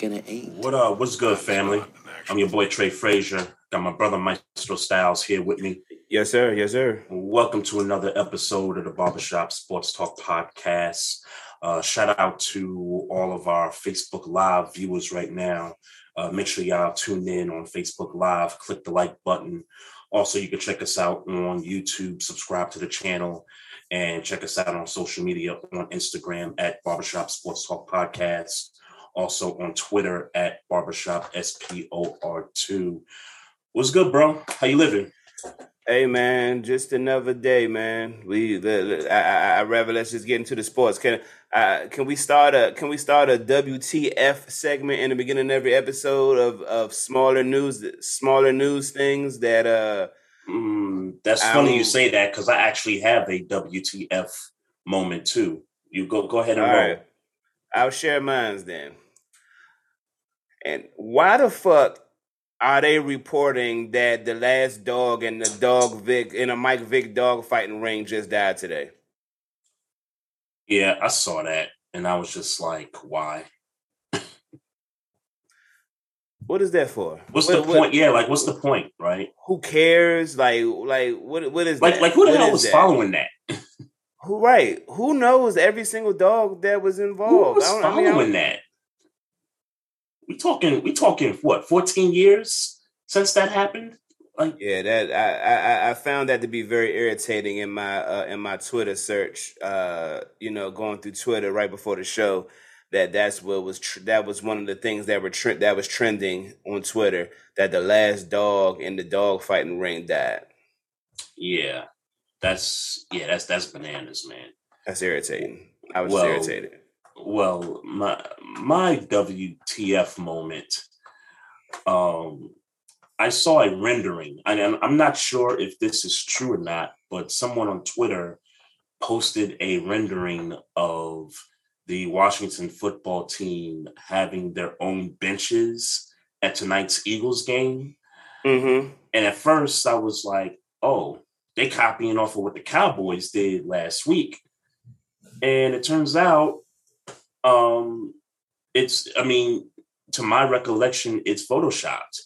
Gonna ain't. What uh what's good, family? I'm your boy Trey Frazier. Got my brother Maestro Styles here with me. Yes, sir. Yes, sir. Welcome to another episode of the Barbershop Sports Talk Podcast. Uh, shout out to all of our Facebook Live viewers right now. Uh, make sure y'all tune in on Facebook Live, click the like button. Also, you can check us out on YouTube, subscribe to the channel, and check us out on social media on Instagram at Barbershop Sports Talk Podcast. Also on Twitter at Barbershop SPOR2. What's good, bro? How you living? Hey, man, just another day, man. We, the, I, I, I rather let's just get into the sports. Can, uh, can we start a, can we start a WTF segment in the beginning of every episode of, of smaller news, smaller news things that, uh, Mm, that's I funny you say that because I actually have a WTF moment too. You go go ahead and all roll. right, I'll share mines then. And why the fuck are they reporting that the last dog in the dog Vic in a Mike Vick dog fighting ring just died today? Yeah, I saw that and I was just like, why? What is that for? What's What- the what- point? Yeah, like what's the point, right? Who cares? Like, like what? What is Like that? like who the What hell was that? following that? Who right? Who knows every single dog that was involved? Who was I don't- I mean, I following that? We talking we talking what, 14 years since that happened? Like Yeah, that I, I I- found that to be very irritating in my uh, in my Twitter search. Uh, you know, going through Twitter right before the show, that that's what was tr- that was one of the things that were tre- that was trending on Twitter. That the last dog in the dog fighting ring died. yeah. That's yeah, that's that's bananas, man. That's irritating. I was Well, irritated. Well, my my WTF moment. Um, I saw a rendering, and I'm, not sure if this is true or not, but someone on Twitter posted a rendering of the Washington football team having their own benches at tonight's Eagles game. Mm-hmm. And at first, I was like, "Oh, they copying off of what the Cowboys did last week." And it turns out, um, it's. I mean, to my recollection, it's photoshopped,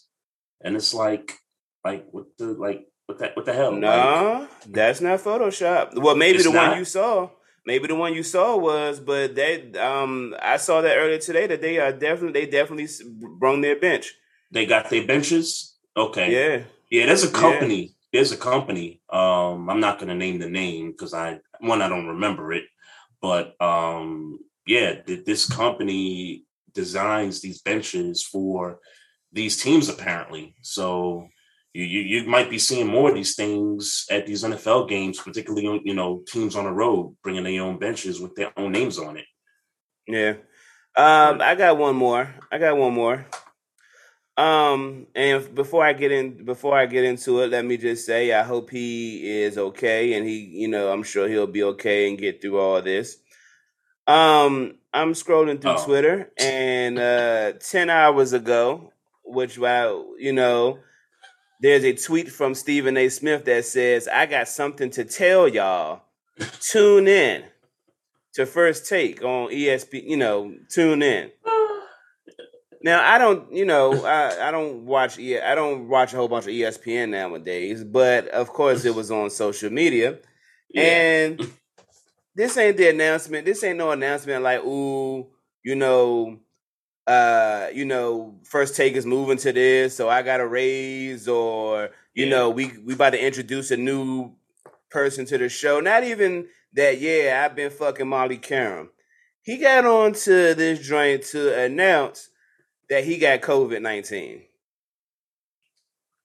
and it's like, like what the like what that what the hell? Like, No, that's not Photoshop. Well, maybe the not? one you saw. Maybe the one you saw was, but they um I saw that earlier today that they are definitely they definitely brung their bench. they got their benches. Okay, Yeah. Yeah, there's a Yeah. company. There's a company. Um, I'm not gonna name the name because I one I don't remember it, but um, yeah, th- this company designs these benches for these teams apparently. So you, you you might be seeing more of these things at these NFL games, particularly you know teams on the road bringing their own benches with their own names on it. Yeah. Um, I got one more. I got one more. Um, and before I get in, before I get into it, let me just say I hope he is okay, and he, you know, I'm sure he'll be okay and get through all this. Um, I'm scrolling through Oh. Twitter, and uh, ten hours ago, which, well, you know, there's a tweet from Stephen A. Smith that says, "I got something to tell y'all. Tune in." to first take on ESP, you know, tune in. Now I don't, you know, I, I don't watch E- I don't watch a whole bunch of ESPN nowadays, but of course it was on social media, Yeah. and this ain't the announcement. This ain't no announcement like, ooh, you know, uh, you know, first take is moving to this, so I got a raise, or you Yeah. know, we we about to introduce a new person to the show. Not even that. Yeah, I've been fucking Molly Qerim. He got on to this joint to announce that he got COVID nineteen.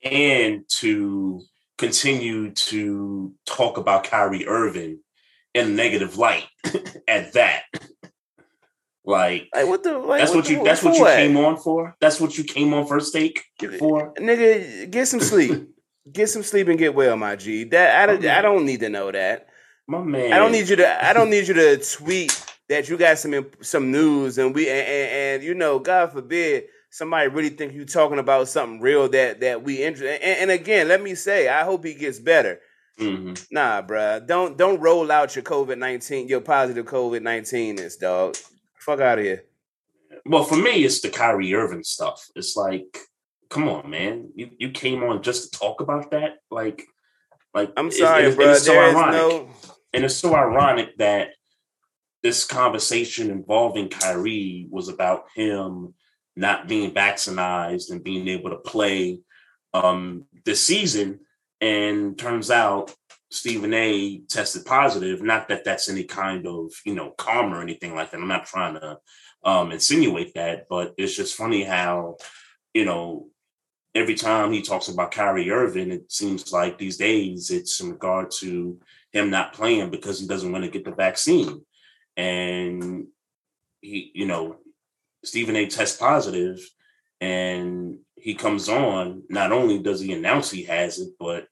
and to continue to talk about Kyrie Irving in a negative light at that. Like Like what the? Like, that's what the- you that's what you came on for? That's what you came on first take for? Nigga, get some sleep. get some sleep and get well, my G. That I, don't- I don't need to know that. My man. I don't need you to. I don't need you to tweet that you got some some news and we and, and, and you know, God forbid somebody really think you talking about something real that that we interested. And, and again, let me say, I hope he gets better. Mhm. Nah, bruh. Don't don't roll out your COVID nineteen, your positive COVID nineteen this dog. Fuck out of here. Well, for me, it's the Kyrie Irving stuff. It's like, come on, man. You you came on just to talk about that? Like like I'm sorry, it's- bruh. it's so there is ironic. no. and it's so ironic that this conversation involving Kyrie was about him not being vaccinated and being able to play um, this season. And turns out Stephen A. tested positive. Not that that's any kind of you know karma or anything like that. I'm not trying to um, insinuate that, but it's just funny how you know every time he talks about Kyrie Irving, it seems like these days it's in regard to him not playing because he doesn't want to get the vaccine. And he, you know, Stephen A tests positive and he comes on. Not only does he announce he has it, but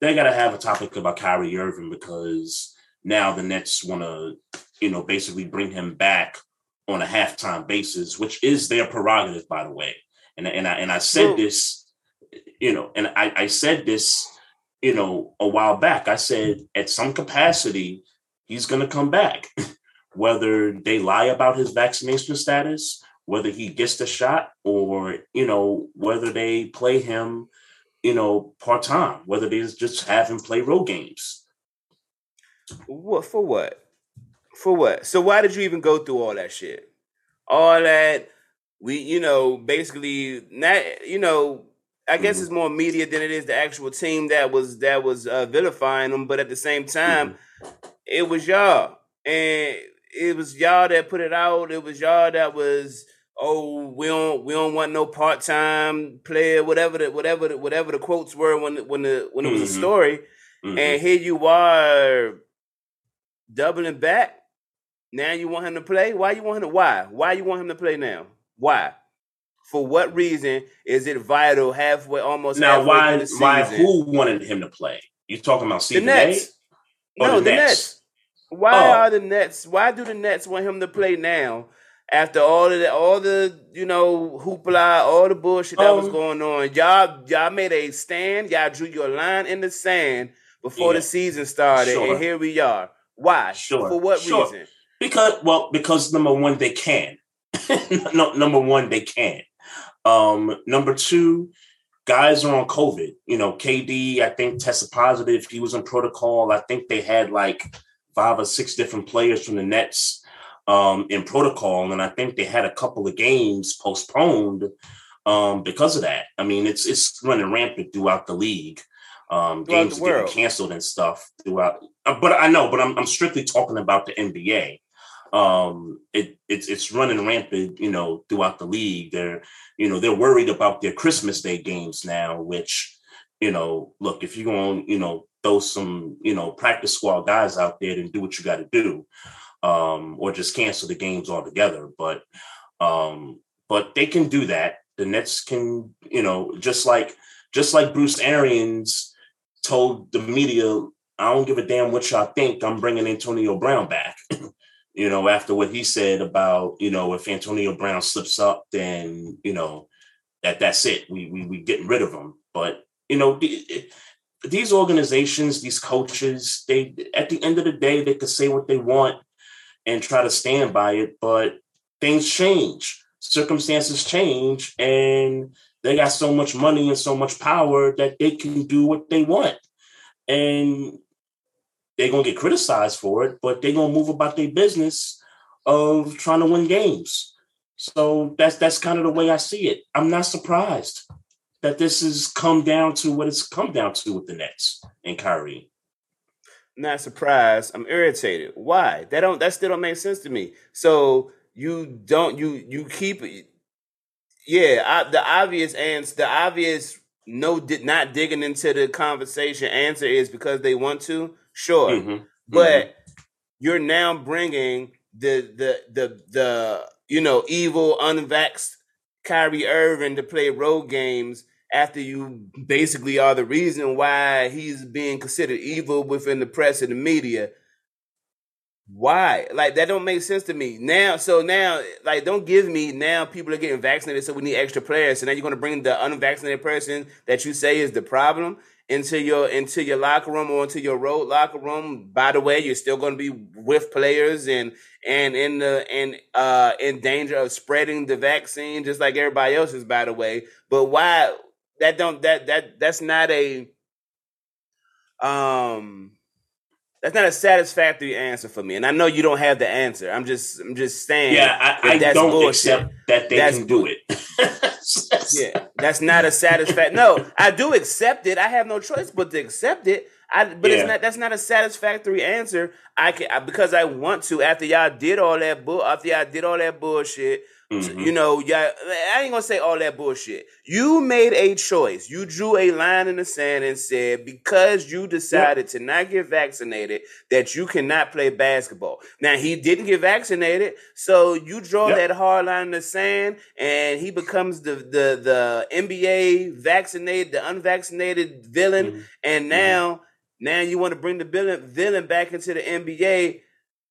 they got to have a topic about Kyrie Irving because now the Nets want to, you know, basically bring him back on a halftime basis, which is their prerogative, by the way. And, and I and I said this, you know, and I, I said this you know, a while back, I said at some capacity, he's going to come back. whether they lie about his vaccination status, whether he gets the shot, or, you know, whether they play him, you know, part time, whether they just have him play road games. What for? What for? What? So why did you even go through all that shit? All that we, you know, basically not, you know. I guess Mhm. it's more media than it is the actual team that was that was uh, vilifying them. But at the same time, it was y'all, and it was y'all that put it out. It was y'all that was oh we don't we don't want no part time player, whatever the whatever the, whatever the quotes were when when the when it was a Mhm. story. Mhm. And here you are doubling back. Now you want him to play? Why you want him to why? Why you want him to play now? Why? For what reason is it vital halfway almost now, halfway why, the why, who wanted him to play? You talking about the Stephen Nets. A? or No, the, Nets. Why Oh. are the Nets? Why do the Nets want him to play now? After all of the, all the, you know, hoopla, all the bullshit that was Um, going on, y'all, y'all made a stand. Y'all drew your line in the sand before Yeah. the season started, Sure. and here we are. Why? Sure. For what Sure. reason? Because well, because number one, they can. no, number one, they can. Um, number two, guys are on COVID. You know, KD, I think tested positive. He was in protocol. I think they had like five or six different players from the Nets um, in protocol, and I think they had a couple of games postponed um, because of that. I mean, it's it's running rampant throughout the league. Um, Throughout games the getting canceled and stuff throughout. uh, But I know, but I'm I'm strictly talking about the NBA um it it's it's running rampant you know throughout the league they're you know they're worried about their christmas day games now which you know look if you're going you know throw some you know practice squad guys out there and do what you got to do um or just cancel the games altogether but um but they can do that the nets can you know just like just like bruce arians told the media i don't give a damn what y'all think i'm bringing antonio brown back you know, after what he said about, you know, if Antonio Brown slips up, then, you know, that that's it. We we we getting rid of him. But, you know, the- these organizations, these coaches, they at the end of the day, they could say what they want and try to stand by it, but things change. circumstances change and they got so much money and so much power that they can do what they want. And they're gonna get criticized for it, but they're gonna move about their business of trying to win games. So that's that's kind of the way I see it. I'm not surprised that this has come down to what it's come down to with the Nets and Kyrie. Not surprised. I'm irritated. Why? That don't that still don't make sense to me. So you don't you you keep yeah I, the obvious answer the obvious no did not digging into the conversation answer is because they want to sure Mhm. but Mhm. you're now bringing the the the the you know evil unvaxxed Kyrie Irving to play road games after you basically are the reason why he's being considered evil within the press and the media. Why? Like that don't make sense to me. Now, so now, like, don't give me now people are getting vaccinated, so we need extra players. So now you're gonna bring the unvaccinated person that you say is the problem into your into your locker room or into your road locker room. By the way, you're still gonna be with players and and in the and uh in danger of spreading the vaccine just like everybody else is, by the way. But why that don't that that that's not a um that's not a satisfactory answer for me. And I know you don't have the answer. I'm just I'm just saying Yeah, I, I don't bullshit. accept that they That's can do it. Yeah, that's not a satisfact. no, I do accept it. I have no choice but to accept it. I, but Yeah. it's not. That's not a satisfactory answer. I can I, because I want to. After y'all did all that bull, after y'all did all that bullshit, Mhm. you know, y'all. I ain't gonna say all that bullshit. You made a choice. You drew a line in the sand and said because you decided to not get vaccinated that you cannot play basketball. Now he didn't get vaccinated, so you draw Yep. that hard line in the sand, and he becomes the the the NBA vaccinated, the unvaccinated villain, Mhm. and now now you want to bring the villain villain back into the NBA.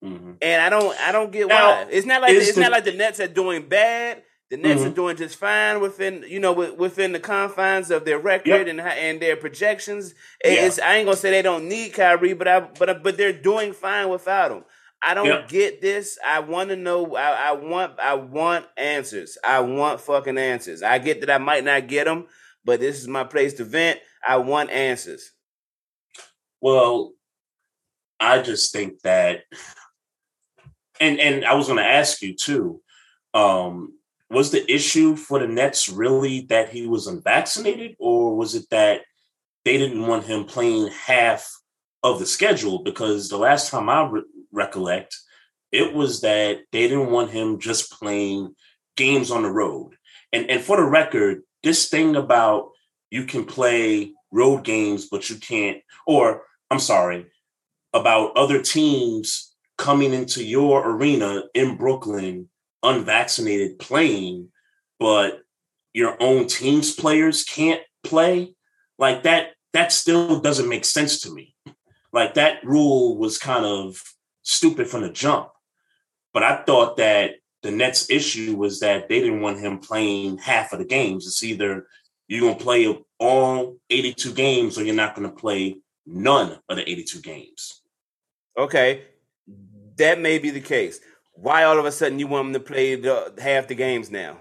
Mhm. And I don't, I don't get Now, why. It's not like it's the- not like the Nets are doing bad. The Nets are Mhm. doing just fine within, you know, within the confines of their record Yep. and and their projections. Yeah. It's I ain't gonna say they don't need Kyrie, but I, but but they're doing fine without him. I don't Yep. get this. I want to know. I, I want. I want answers. I want fucking answers. I get that I might not get them, but this is my place to vent. I want answers. Well, I just think that, and and I was going to ask you too. Um, was the issue for the Nets really that he was unvaccinated, or was it that they didn't want him playing half of the schedule? Because the last time I re- recollect, it was that they didn't want him just playing games on the road. And and for the record, this thing about you can play road games, but you can't, or I'm sorry, about other teams coming into your arena in Brooklyn unvaccinated playing, but your own team's players can't play. Like that, that still doesn't make sense to me. Like that rule was kind of stupid from the jump. But I thought that the Nets issue was that they didn't want him playing half of the games. It's either you're gonna play all 82 games or you're not gonna play none of the 82 games. Okay, that may be the case. Why all of a sudden you want them to play the, half the games now?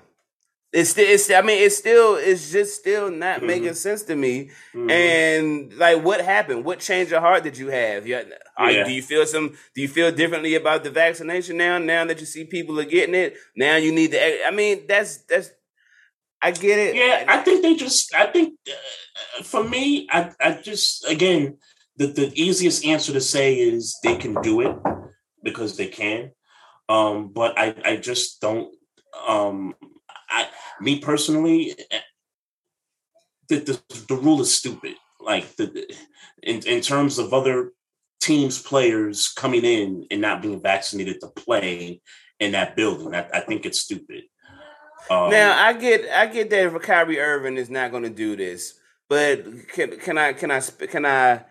It's still, it's, I mean, it's still, it's just still not Mhm. making sense to me. Mhm. And like, what happened? What change of heart did you have? You, are, Yeah. Do you feel some? Do you feel differently about the vaccination now? Now that you see people are getting it, now you need to. I mean, that's that's. I get it. Yeah, I think they just. I think uh, for me, I, I just again the the easiest answer to say is they can do it because they can. Um, but I I just don't. Um, I me personally, eh, the the, the rule is stupid. Like the in in terms of other teams players coming in and not being vaccinated to play in that building, I, I think it's stupid. Um, Now I get I get that if Kyrie Irving is not going to do this, but can can I can I can I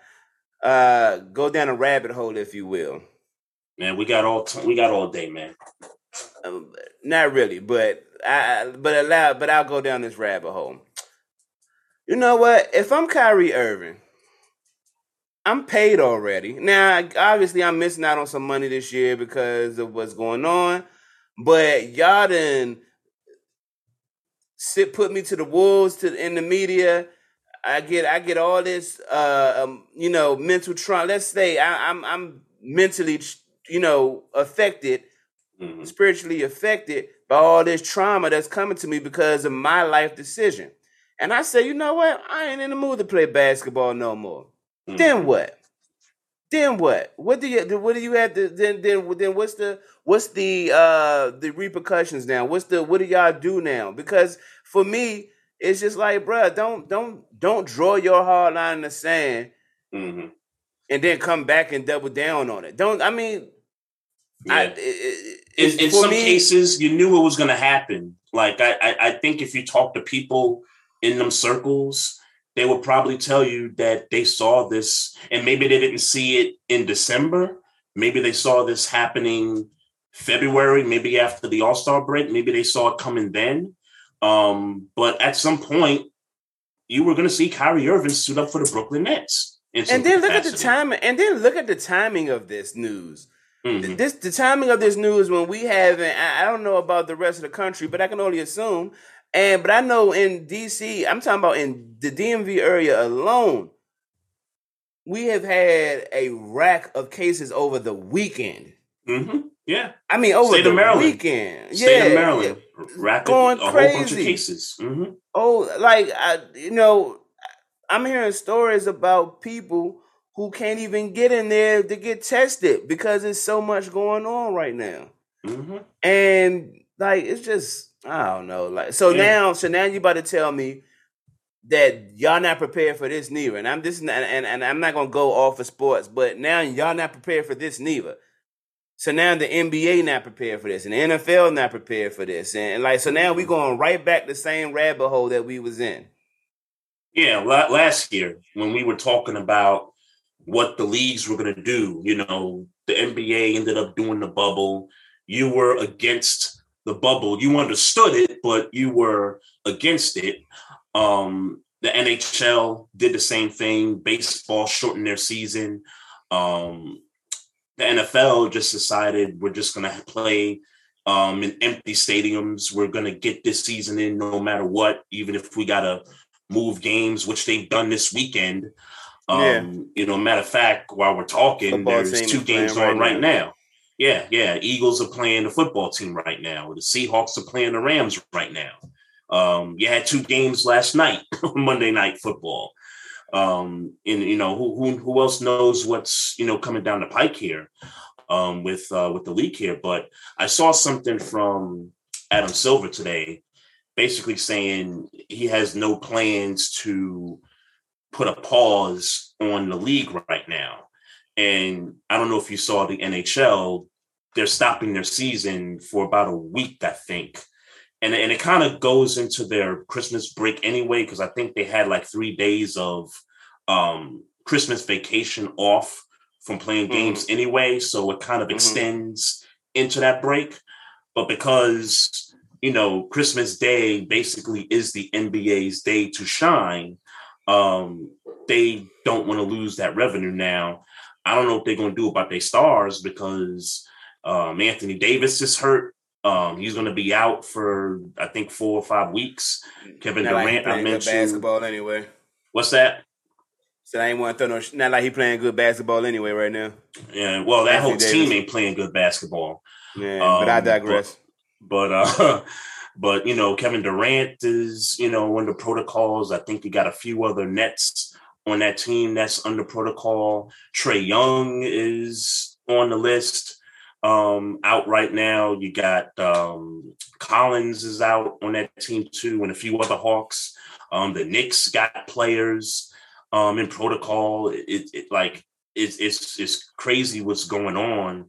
uh go down a rabbit hole if you will? Man, we got all t- we got all day, man. Um, not really, but I but allow but I'll go down this rabbit hole. You know what? If I'm Kyrie Irving, I'm paid already. Now, obviously, I'm missing out on some money this year because of what's going on. But y'all done sit put me to the wolves to in the media. I get I get all this uh um, you know mental trauma. Let's say I, I'm I'm mentally you know affected, Mhm. spiritually affected by all this trauma that's coming to me because of my life decision. And I say, you know what? I ain't in the mood to play basketball no more. Then Mhm. what? Then what? What do you what do you have to then then then what's the what's the uh the repercussions now? What's the what do y'all do now? Because for me, it's just like, bruh, don't don't don't draw your hard line in the sand Mhm. and then come back and double down on it. Don't I mean Yeah. it- it- in, in some me- cases you knew it was going to happen like I, I i think if you talk to people in them circles they would probably tell you that they saw this and maybe they didn't see it in december maybe they saw this happening february maybe after the all-star break maybe they saw it coming then um but at some point you were going to see Kyrie Irving suit up for the Brooklyn Nets. and then look at the capacity. timing and then look at the timing of this news. Mhm. This the timing of this news when we haven't. I I don't know about the rest of the country, but I can only assume. And but I know in DC, I'm talking about in the DMV area alone, we have had a rack of cases over the weekend. Mhm. Yeah. I mean, over State the of Maryland. weekend. State yeah, of Maryland. yeah. Rapid, Going a whole bunch of crazy. cases. Mhm. Oh, like I, you know, I'm hearing stories about people who can't even get in there to get tested because there's so much going on right now. Mhm. And like it's just I don't know. Like so Yeah. now, so now you about to tell me that y'all not prepared for this neither. And I'm this and, and and I'm not gonna go off of sports, but now y'all not prepared for this neither. So now the NBA not prepared for this, and the NFL not prepared for this, and like so now we going right back to the same rabbit hole that we was in. Yeah, last year when we were talking about what the leagues were going to do, you know, the NBA ended up doing the bubble. You were against the bubble. You understood it, but you were against it. Um, the NHL did the same thing. Baseball shortened their season. Um, the NFL just decided we're just going to play um, in empty stadiums. We're going to get this season in no matter what, even if we got to move games, which they've done this weekend. Um, Yeah. You know, matter of fact, while we're talking, Football there's two games right on right now. now. Yeah, yeah. Eagles are playing the football team right now. The Seahawks are playing the Rams right now. Um, you had two games last night, Monday night football. Um, and you know, who, who who else knows what's you know coming down the pike here um with uh with the league here. But I saw something from Adam Silver today, basically saying he has no plans to put a pause on the league right now. And I don't know if you saw the NHL, they're stopping their season for about a week, I think. And, and it kind of goes into their Christmas break anyway, because I think they had like three days of um, Christmas vacation off from playing Mhm. games anyway. So it kind of Mhm. extends into that break. But because, you know, Christmas Day basically is the NBA's day to shine, um, they don't want to lose that revenue now. I don't know what they're going to do about their stars because um, Anthony Davis is hurt. Um, he's going to be out for I think four or five weeks. Kevin Not like Durant, I mentioned. basketball anyway. What's that? So I ain't want to throw no. sh- Not like he playing good basketball anyway right now. Yeah, well, that whole Anthony team ain't playing good basketball. Yeah, but I Um, digress. but uh but you know kevin durant is you know under protocols. I think you got a few other nets on that team that's under protocol. Trae young is on the list um out right now. You got um collins is out on that team too and a few other hawks. Um the knicks got players um in protocol. It, it like it's it's it's crazy what's going on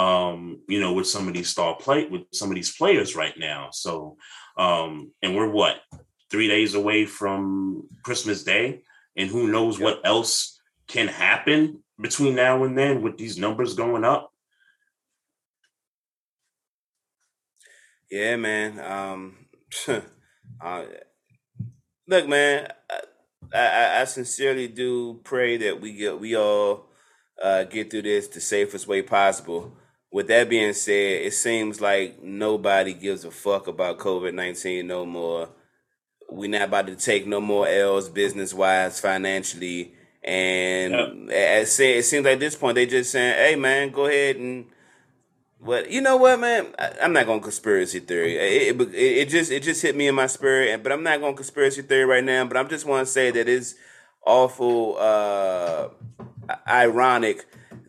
um, you know, with some of these star play with some of these players right now. So, um, and we're what three days away from Christmas Day, and who knows Yep. what else can happen between now and then with these numbers going up. Yeah, man. Um, uh, look, man. I, I, I sincerely do pray that we get we all uh, get through this the safest way possible. With that being said, it seems like nobody gives a fuck about COVID nineteen no more. We're not about to take no more L's business wise, financially, and yep. it, it seems like at this point they just saying, "Hey, man, go ahead and." But you know what, man? I, am not going conspiracy theory. It, it, it, just it just hit me in my spirit, but I'm not going conspiracy theory right now. But I'm just want to say that it's awful uh, ironic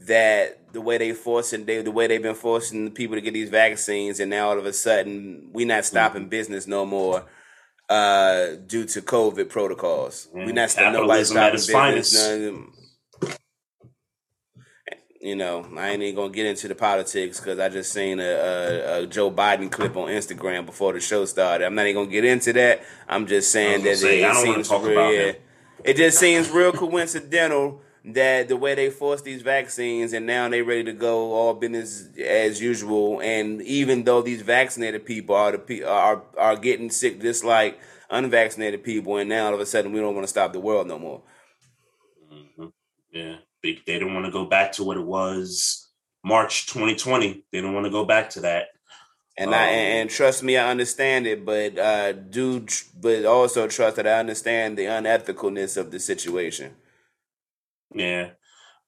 that the way they forcing they the way they've been forcing people to get these vaccines, and now all of a sudden we're not stopping mm-hmm. business no more uh, due to COVID protocols. Mm-hmm. We not stopping nobody stopping business. you know, I ain't even gonna get into the politics because I just seen a, a, a, Joe Biden clip on Instagram before the show started. I'm not even gonna get into that. I'm just saying that say, it, it seems real. Yeah, it just seems real coincidental that the way they forced these vaccines and now they're ready to go all business as usual. And even though these vaccinated people are the are are getting sick just like unvaccinated people, and now all of a sudden we don't want to stop the world no more. Mm-hmm. Yeah they, they don't want to go back to what it was March 2020. They don't want to go back to that. And um, I and trust me, I understand it, but uh, do but also trust that I understand the unethicalness of the situation. Yeah,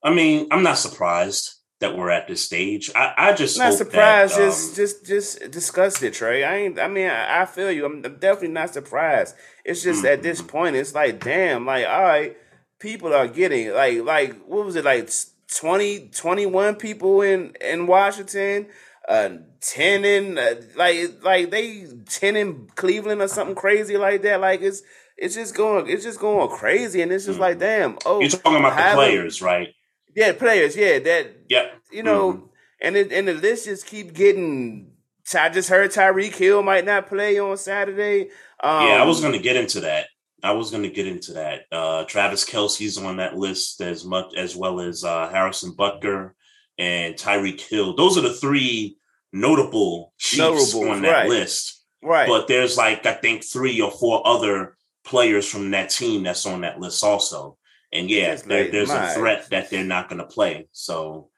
I mean, I'm not surprised that we're at this stage. I, I just not surprised. That, um, just just just discuss it, Trey. I ain't. I mean, I, I feel you. I'm, I'm, definitely not surprised. It's just mm-hmm. at this point, it's like, damn, like, all right people are getting like like what was it like 20 21 people in in Washington uh 10 in uh, like like they 10 in Cleveland or something crazy like that like it's it's just going it's just going crazy and it's just mm like damn oh you're talking about the players right yeah players yeah that yeah you know mm and it, and the list just keep getting I just heard Tyreek Hill might not play on Saturday um, yeah I was um, going to get into that I was going to get into that. Uh, Travis Kelce's on that list as much as well as uh, Harrison Butker and Tyreek Hill. Those are the three notable Chiefs Notable, on that right. list. Right. But there's like I think three or four other players from that team that's on that list also. And yeah, there, there's a threat that they're not going to play. So,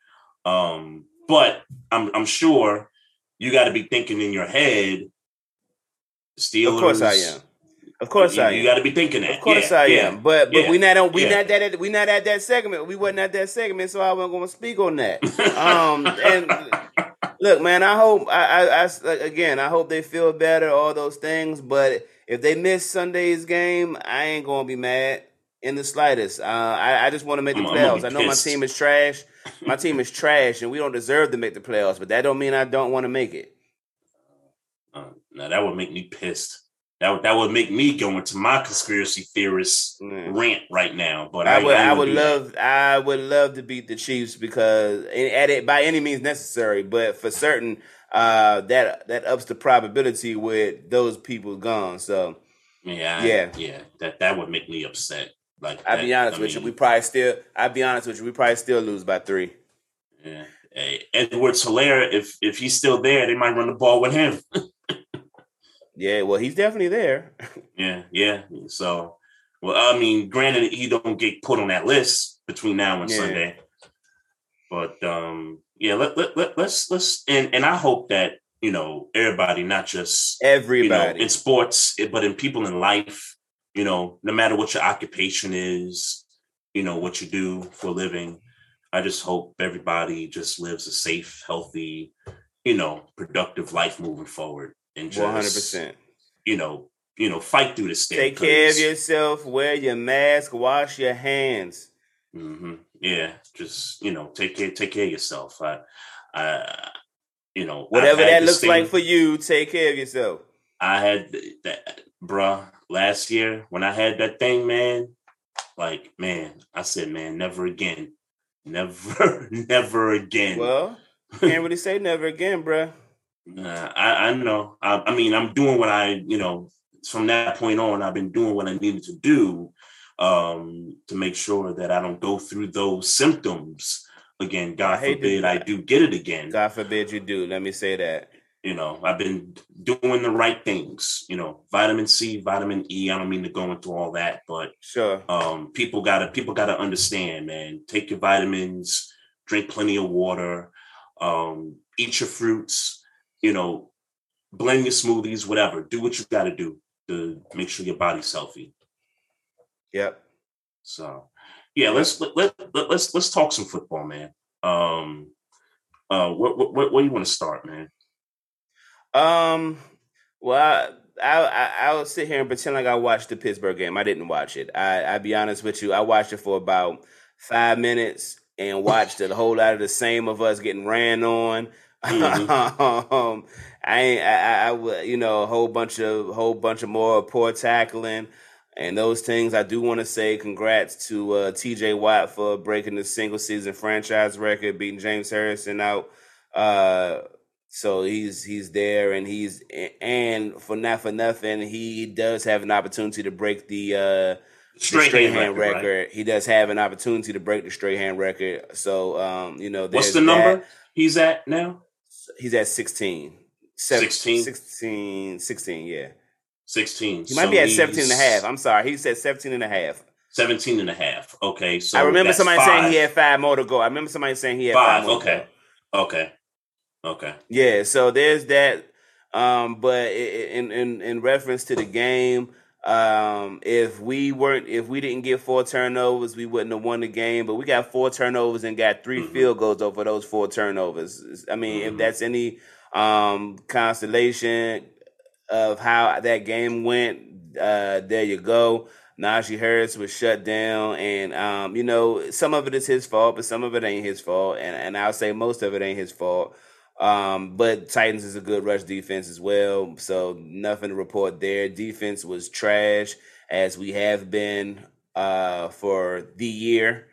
um, but I'm I'm sure you got to be thinking in your head. Steelers. Of course, I am. Of course you, I am. You got to be thinking that. Of course yeah, I yeah, am. But but yeah, we not on we not that we not at that segment. We wasn't at that segment, so I wasn't going to speak on that. um and look, man, I hope I, I, I again I hope they feel better, all those things. But if they miss Sunday's game, I ain't going to be mad in the slightest. Uh, I I just want to make the playoffs. I know my team is trash. My team is trash, and we don't deserve to make the playoffs. But that don't mean I don't want to make it. Uh, now that would make me pissed. That, that would make me go into my conspiracy theorist mm. rant right now. But I, I would I, I would love that. I would love to beat the Chiefs because at it by any means necessary, but for certain uh, that that ups the probability with those people gone. So yeah, yeah, yeah. That that would make me upset. Like I'll be honest with mean, you, we probably still. I'll be honest with you, we probably still lose by three. Yeah, hey, Edwards Helaire, if if he's still there, they might run the ball with him. Yeah, well, he's definitely there. yeah, yeah. So, well, I mean, granted, he don't get put on that list between now and yeah. Sunday, but um, yeah, let, let, let let's let's and and I hope that you know everybody, not just everybody you know, in sports, but in people in life. You know, no matter what your occupation is, you know what you do for a living. I just hope everybody just lives a safe, healthy, you know, productive life moving forward and just 100%. You know, you know, fight through the state. Take care of yourself. Wear your mask. Wash your hands. Mm-hmm. Yeah, just you know, take care. Take care of yourself. I, I you know, whatever that looks thing, like for you, take care of yourself. I had that, bruh, last year when I had that thing, man. Like, man, I said, man, never again, never, never again. Well, can't really say never again, bruh. Uh, I, I know. I, I, mean, I'm doing what I, you know, from that point on, I've been doing what I needed to do um, to make sure that I don't go through those symptoms again. God I forbid I do get it again. God forbid you do. Let me say that. You know, I've been doing the right things. You know, vitamin C, vitamin E. I don't mean to go into all that, but sure. Um, people gotta people gotta understand, man. Take your vitamins, drink plenty of water, um, eat your fruits you know, blend your smoothies, whatever. Do what you got to do. to make sure your body's healthy. Yep. So, yeah, let's let, let, let let's let's talk some football, man. Um, uh, what what do you want to start, man? Um, well, I, I I'll sit here and pretend like I watched the Pittsburgh game. I didn't watch it. I I'll be honest with you. I watched it for about five minutes and watched a whole lot of the same of us getting ran on. Mm-hmm. um, I ain't, I, I, you know, a whole bunch of, whole bunch of more poor tackling and those things. I do want to say congrats to uh, T.J. Watt for breaking the single season franchise record, beating James Harrison out. Uh, so he's he's there, and he's and for not for nothing, he does have an opportunity to break the uh, straight, straight hand, hand record. record. Right? He does have an opportunity to break the straight hand record. So um, you know, what's the number that. he's at now? He's at 16. 16? 16, 16, yeah. 16. He might so be at 17 and a half. I'm sorry. He said 17 and a half. 17 and a half. Okay. So I remember somebody five. saying he had five more to go. I remember somebody saying he had five. five okay. Okay. Okay. Yeah. So there's that. Um, but in, in, in reference to the game, um, if we weren't, if we didn't get four turnovers, we wouldn't have won the game. But we got four turnovers and got 3 mm-hmm. field goals over those four turnovers. I mean, mm-hmm. if that's any um, constellation of how that game went, uh, there you go. Najee Harris was shut down, and um, you know some of it is his fault, but some of it ain't his fault, and and I'll say most of it ain't his fault. Um, but Titans is a good rush defense as well, so nothing to report there. Defense was trash, as we have been uh, for the year.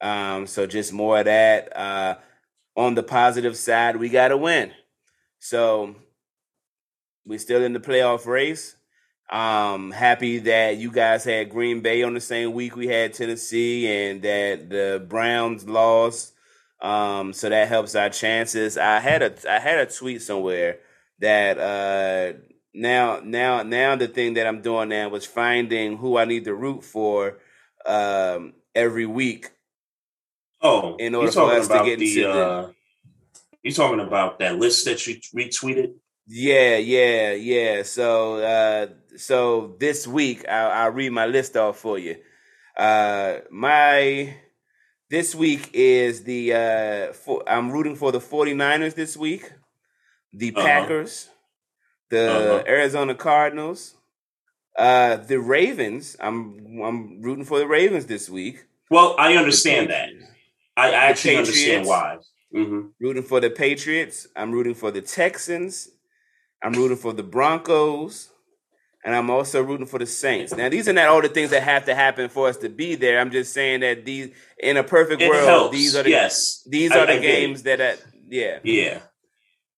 Um, so just more of that. Uh, on the positive side, we got to win. So we're still in the playoff race. Um, happy that you guys had Green Bay on the same week we had Tennessee, and that the Browns lost. Um, so that helps our chances. I had a I had a tweet somewhere that uh now now now the thing that I'm doing now was finding who I need to root for um every week. Oh, in order for us to get the, into uh, you talking about that list that you retweeted? Yeah, yeah, yeah. So uh so this week I'll, I'll read my list off for you. Uh my this week is the uh for, I'm rooting for the 49ers this week, the uh-huh. Packers, the uh-huh. Arizona Cardinals, uh the Ravens. I'm I'm rooting for the Ravens this week. Well, I understand that. I, I actually understand why. Mm-hmm. Rooting for the Patriots. I'm rooting for the Texans. I'm rooting for the Broncos and I'm also rooting for the Saints. Now, these are not all the things that have to happen for us to be there. I'm just saying that these, in a perfect it world, helps. these are the yes. these are I, the I games that, are, yeah, yeah.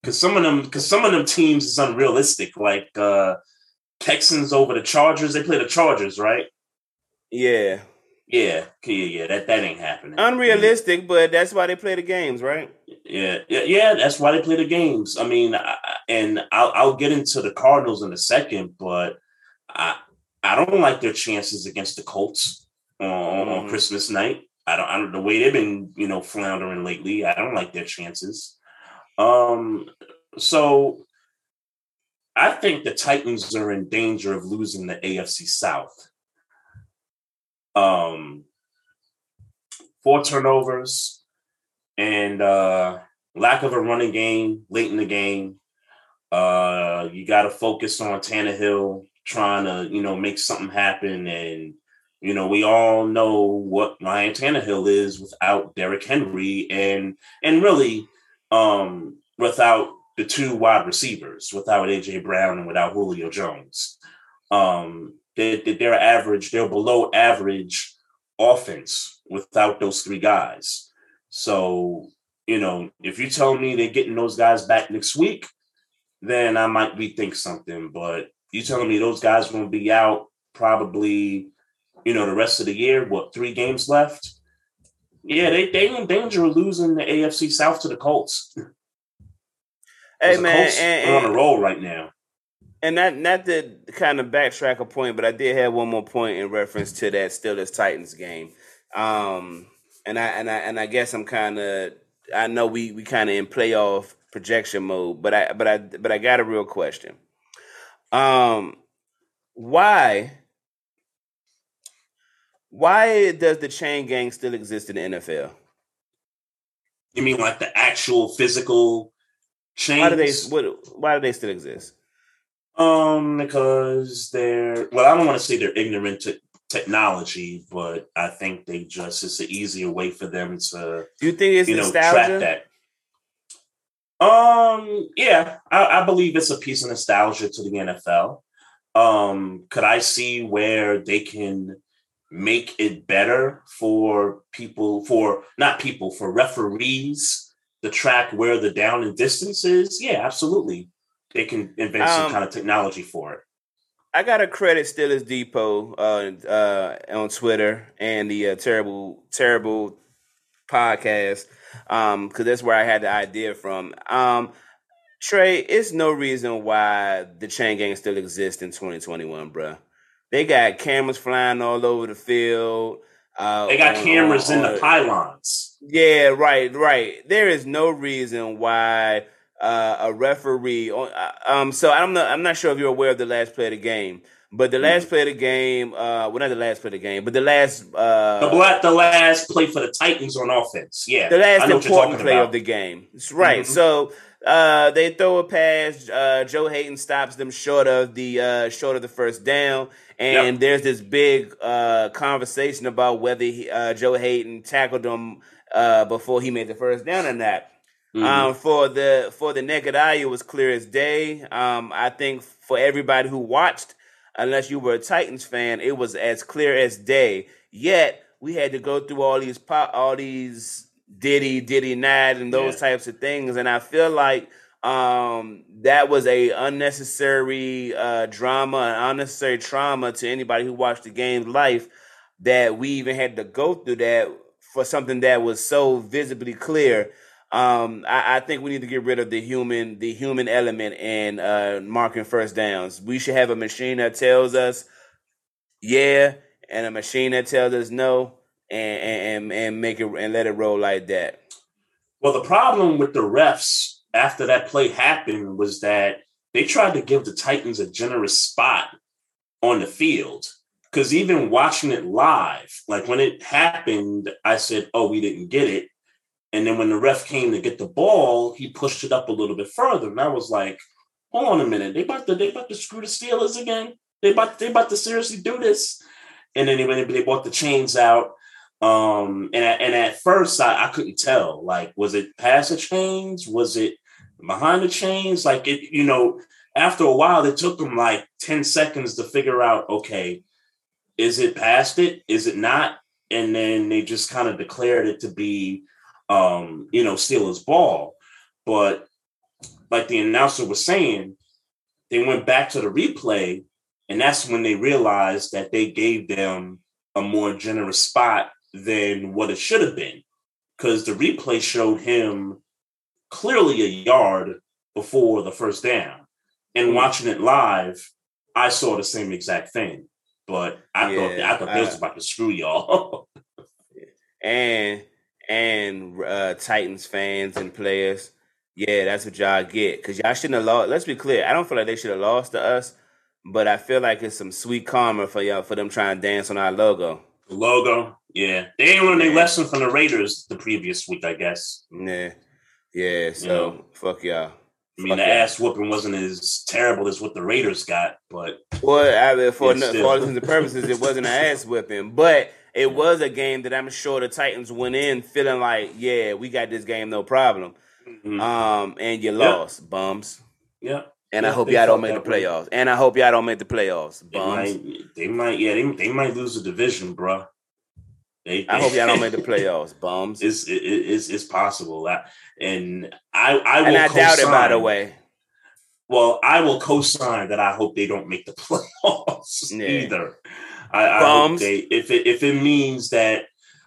Because some of them, because some of them teams is unrealistic. Like uh Texans over the Chargers. They play the Chargers, right? Yeah. Yeah, yeah, yeah. That that ain't happening. Unrealistic, but that's why they play the games, right? Yeah, yeah, yeah. That's why they play the games. I mean, I, and I'll I'll get into the Cardinals in a second, but I I don't like their chances against the Colts on, mm. on Christmas night. I don't, I don't the way they've been you know floundering lately. I don't like their chances. Um, so I think the Titans are in danger of losing the AFC South. Um, four turnovers and uh, lack of a running game late in the game. Uh, you got to focus on Tannehill trying to, you know, make something happen. And, you know, we all know what Ryan Tannehill is without Derrick Henry and, and really, um, without the two wide receivers, without AJ Brown and without Julio Jones. Um, they, they're average, they're below average offense without those three guys. So, you know, if you tell me they're getting those guys back next week, then I might rethink something. But you telling me those guys are going to be out probably, you know, the rest of the year? What three games left? Yeah, they they in danger of losing the AFC South to the Colts. Hey man, Colts and, and, on a roll right now. And not not to kind of backtrack a point, but I did have one more point in reference to that Steelers Titans game. Um, and I and I and I guess I'm kind of I know we we kind of in playoff projection mode, but I but I but I got a real question. Um, why why does the chain gang still exist in the NFL? You mean like the actual physical chains? Why do they what, why do they still exist? Um, because they're well, I don't want to say they're ignorant to technology, but I think they just it's an easier way for them to Do you think it's you know nostalgia? track that. Um, yeah, I, I believe it's a piece of nostalgia to the NFL. Um, could I see where they can make it better for people for not people for referees to track where the down and distance is? Yeah, absolutely. They can invent some Um, kind of technology for it. I got to credit Steelers Depot uh, uh, on Twitter and the uh, terrible, terrible podcast because that's where I had the idea from. Um, Trae, it's no reason why the chain gang still exists in 2021, bruh. They got cameras flying all over the field. Uh, They got on- cameras on- in on- the pylons. yeah, right, right. There is no reason why uh, a referee. uh, Um, so I'm not. I'm not sure if you're aware of the last play of the game, but the last play of the game. Uh, well, not the last play of the game, but the last. Uh, The black, the last play for the Titans on offense. Yeah, the last I know what you're important play about. of the game. That's right. Mhm. So uh, they throw a pass. Uh, Joe Haden stops them short of the uh, short of the first down, and Yep. there's this big uh, conversation about whether he, uh, Joe Haden tackled him uh, before he made the first down or not. Mhm. Um, for the for the naked eye, it was clear as day. Um, I think for everybody who watched, unless you were a Titans fan, it was as clear as day. Yet we had to go through all these pop, all these diddy diddy not and those Yeah. types of things, and I feel like um that was a unnecessary uh drama and unnecessary trauma to anybody who watched the game's life that we even had to go through that for something that was so visibly clear um, I, I think we need to get rid of the human, the human element in uh, marking first downs. We should have a machine that tells us yeah, and a machine that tells us no, and and and make it and let it roll like that. Well, the problem with the refs after that play happened was that they tried to give the Titans a generous spot on the field. Because even watching it live, like when it happened, I said, Oh, we didn't get it. And then when the ref came to get the ball, he pushed it up a little bit further. And I was like, hold on a minute. They about to they about to screw the Steelers again. They about they about to seriously do this. And then they they brought the chains out. Um and and at first I, I couldn't tell. Like, was it past the chains? Was it behind the chains? Like it, you know, after a while, it took them like 10 seconds to figure out, okay, is it past it? Is it not? And then they just kind of declared it to be um, you know, Steelers ball. But like the announcer was saying, they went back to the replay, and that's when they realized that they gave them a more generous spot than what it should have been. Because the replay showed him clearly a yard before the first down. And Hmm. watching it live, I saw the same exact thing. But I thought Yeah, I thought they was about to screw y'all. And and uh, Titans fans and players, yeah, that's what y'all get. Cause y'all shouldn't have lost. Let's be clear. I don't feel like they should have lost to us, but I feel like it's some sweet karma for y'all for them trying to dance on our logo. The logo, yeah. They ain't learned their Yeah. lesson from the Raiders the previous week, I guess. Yeah, yeah. So Yeah. fuck y'all. I mean, Fuck the yeah. ass whooping wasn't as terrible as what the Raiders got, but Well, I mean, for, Yeah, no- for all intents and purposes, it wasn't an ass whipping, but it was a game that I'm sure the Titans went in feeling like, yeah, we got this game, no problem. mhm. Um, and you lost, bums. yeah, And I hope y'all don't make the that way. playoffs. And I hope y'all don't make the playoffs, they bums. might, they might, yeah, they, they might lose the division, bruh. They, I hope y'all don't make the playoffs, bums. It's it, it's it's possible that, and I I will and I doubt it, by the way. Well, I will co-sign that. I hope they don't make the playoffs Yeah. either. I, I hope they if it if it means that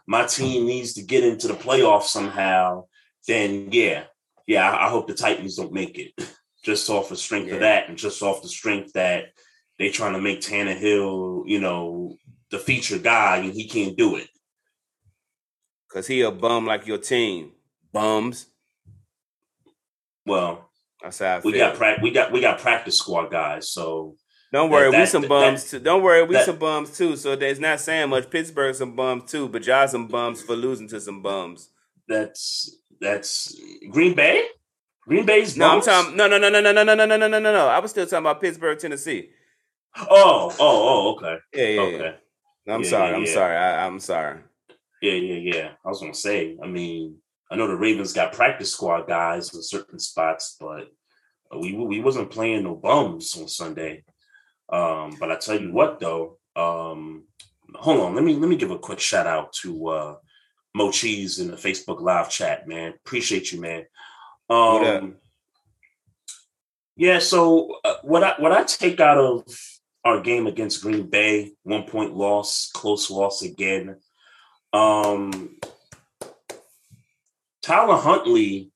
my team needs to get into the playoffs somehow, then yeah, yeah. I, I hope the Titans don't make it. Just off the strength Yeah. of that, and just off the strength that they trying to make Tannehill, you know, the feature guy, and he can't do it. Cause he a bum like your team. Bums. Well, That's how I we feel. got prac- we got we got practice squad guys, so Don't worry, That- we some that- bums too. Don't worry, we that- some bums too. So there's not saying much. Pittsburgh some bums too, but y'all some bums for losing to some bums. That's that's Green Bay. Green Bay's No, I'm talking. No, no, no, no, no, no, no, no, no, no, no, no, no. I was still talking about Pittsburgh, Tennessee. Oh, oh, oh, okay, Yeah, yeah, okay. yeah. I'm Yeah, sorry. yeah, I'm yeah. sorry. I, I'm sorry. Yeah, yeah, yeah. I was gonna say. I mean, I know the Ravens got practice squad guys in certain spots, but we we wasn't playing no bums on Sunday. Um, but I tell you what, though. Um, hold on. Let me let me give a quick shout out to uh, Mo Cheese in the Facebook live chat, man. Appreciate you, man. Um, yeah. So uh, what I what I take out of our game against Green Bay, one point loss, close loss again. Um, Tyler Huntley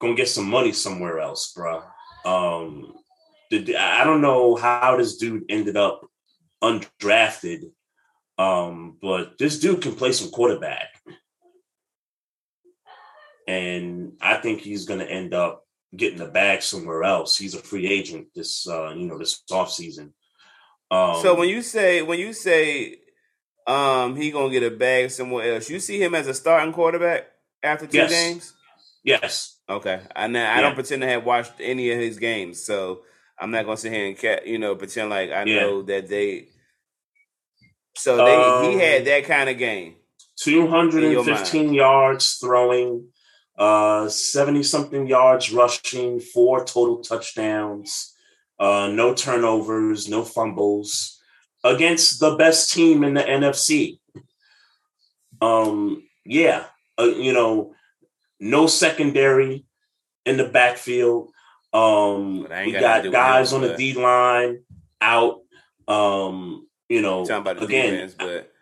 gonna get some money somewhere else, bruh. Um, the, I don't know how this dude ended up undrafted, um, but this dude can play some quarterback, and I think he's gonna end up getting the bag somewhere else. He's a free agent this, uh, you know, this offseason. Um, So when you say when you say um he gonna get a bag somewhere else, you see him as a starting quarterback after two Yes. games? yes, Okay, I I Yeah. don't pretend to have watched any of his games, so I'm not gonna sit here and ca- you know pretend like I Yeah. know that they. So they he Um, had that kind of game. 215 yards throwing, uh, 70 something yards rushing, four total touchdowns, uh, no turnovers, no fumbles against the best team in the NFC. Um, yeah, uh, you know, no secondary in the backfield. Um, But I ain't we got nothing to got do with guys on the D line out. Um, you know, talking about the again, defense, but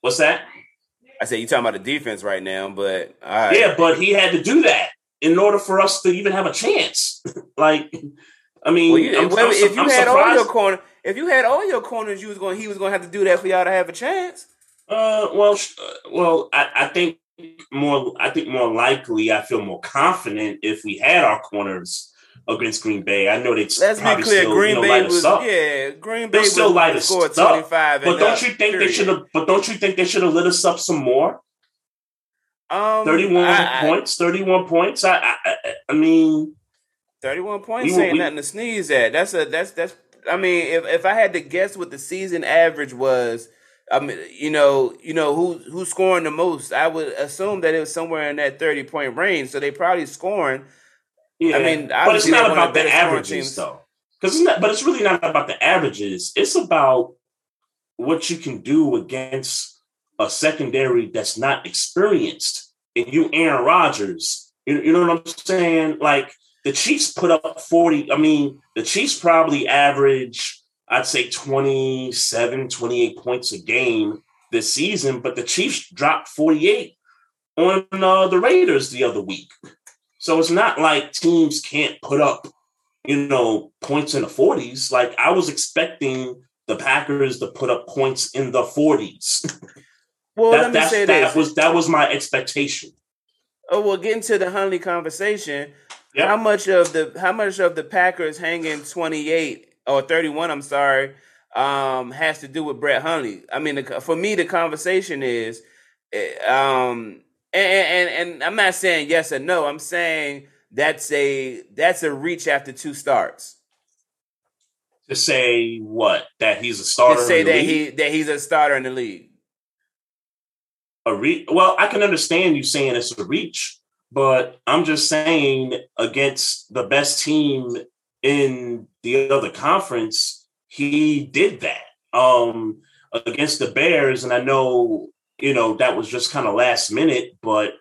what's that? I said you talking about the defense right now, but all right. Yeah, but he had to do that in order for us to even have a chance. like, I mean, Well, you, I'm, well, I'm if you I'm had all your surprised. corner, if you had all your corners, you was going, he was going to have to do that for y'all to have a chance. Uh, well, sh- uh, well, I, I think more. I think more likely, I feel more confident if we had our corners against Green Bay. I know they Let's be clear, still, Green you know, Bay was up. yeah, Green Bay They'll still light us scored up. But don't you think they should have? But don't you think they should have lit us up some more? um, Thirty-one I- points. Thirty-one points. I, I, I, mean, Thirty-one points We ain't we- nothing to sneeze at. That's a that's that's. I mean, if if I had to guess what the season average was, I mean, you know, you know who who's scoring the most, I would assume that it was somewhere in that thirty point range. So they probably scoring. Yeah, I mean, but it's not they're one of about the the averages though, because it's not. But it's really not about the averages. It's about what you can do against a secondary that's not experienced, and you, Aaron Rodgers. You, you know what I'm saying? Like the Chiefs put up 40. I mean, the Chiefs probably average, I'd say 27, 28 points a game this season, but the Chiefs dropped 48 on uh, the Raiders the other week. So it's not like teams can't put up, you know, points in the 40s. Like I was expecting the Packers to put up points in the 40s. Well, that, let me say that this. was that was my expectation. Oh well, getting to the Huntley conversation. Yep. How much of the how much of the Packers hanging twenty eight or thirty one? I'm sorry, um, has to do with Brett Huntley. I mean, the, for me, the conversation is, eh, um, and, and and I'm not saying yes or no. I'm saying that's a that's a reach after two starts. To say what that he's a starter. To say in the that league? he that he's a starter in the league. a re- well, I can understand you saying it's a reach, but I'm just saying against the best team in the other conference, he did that. Um against the Bears, and I know, you know, that was just kind of last minute, but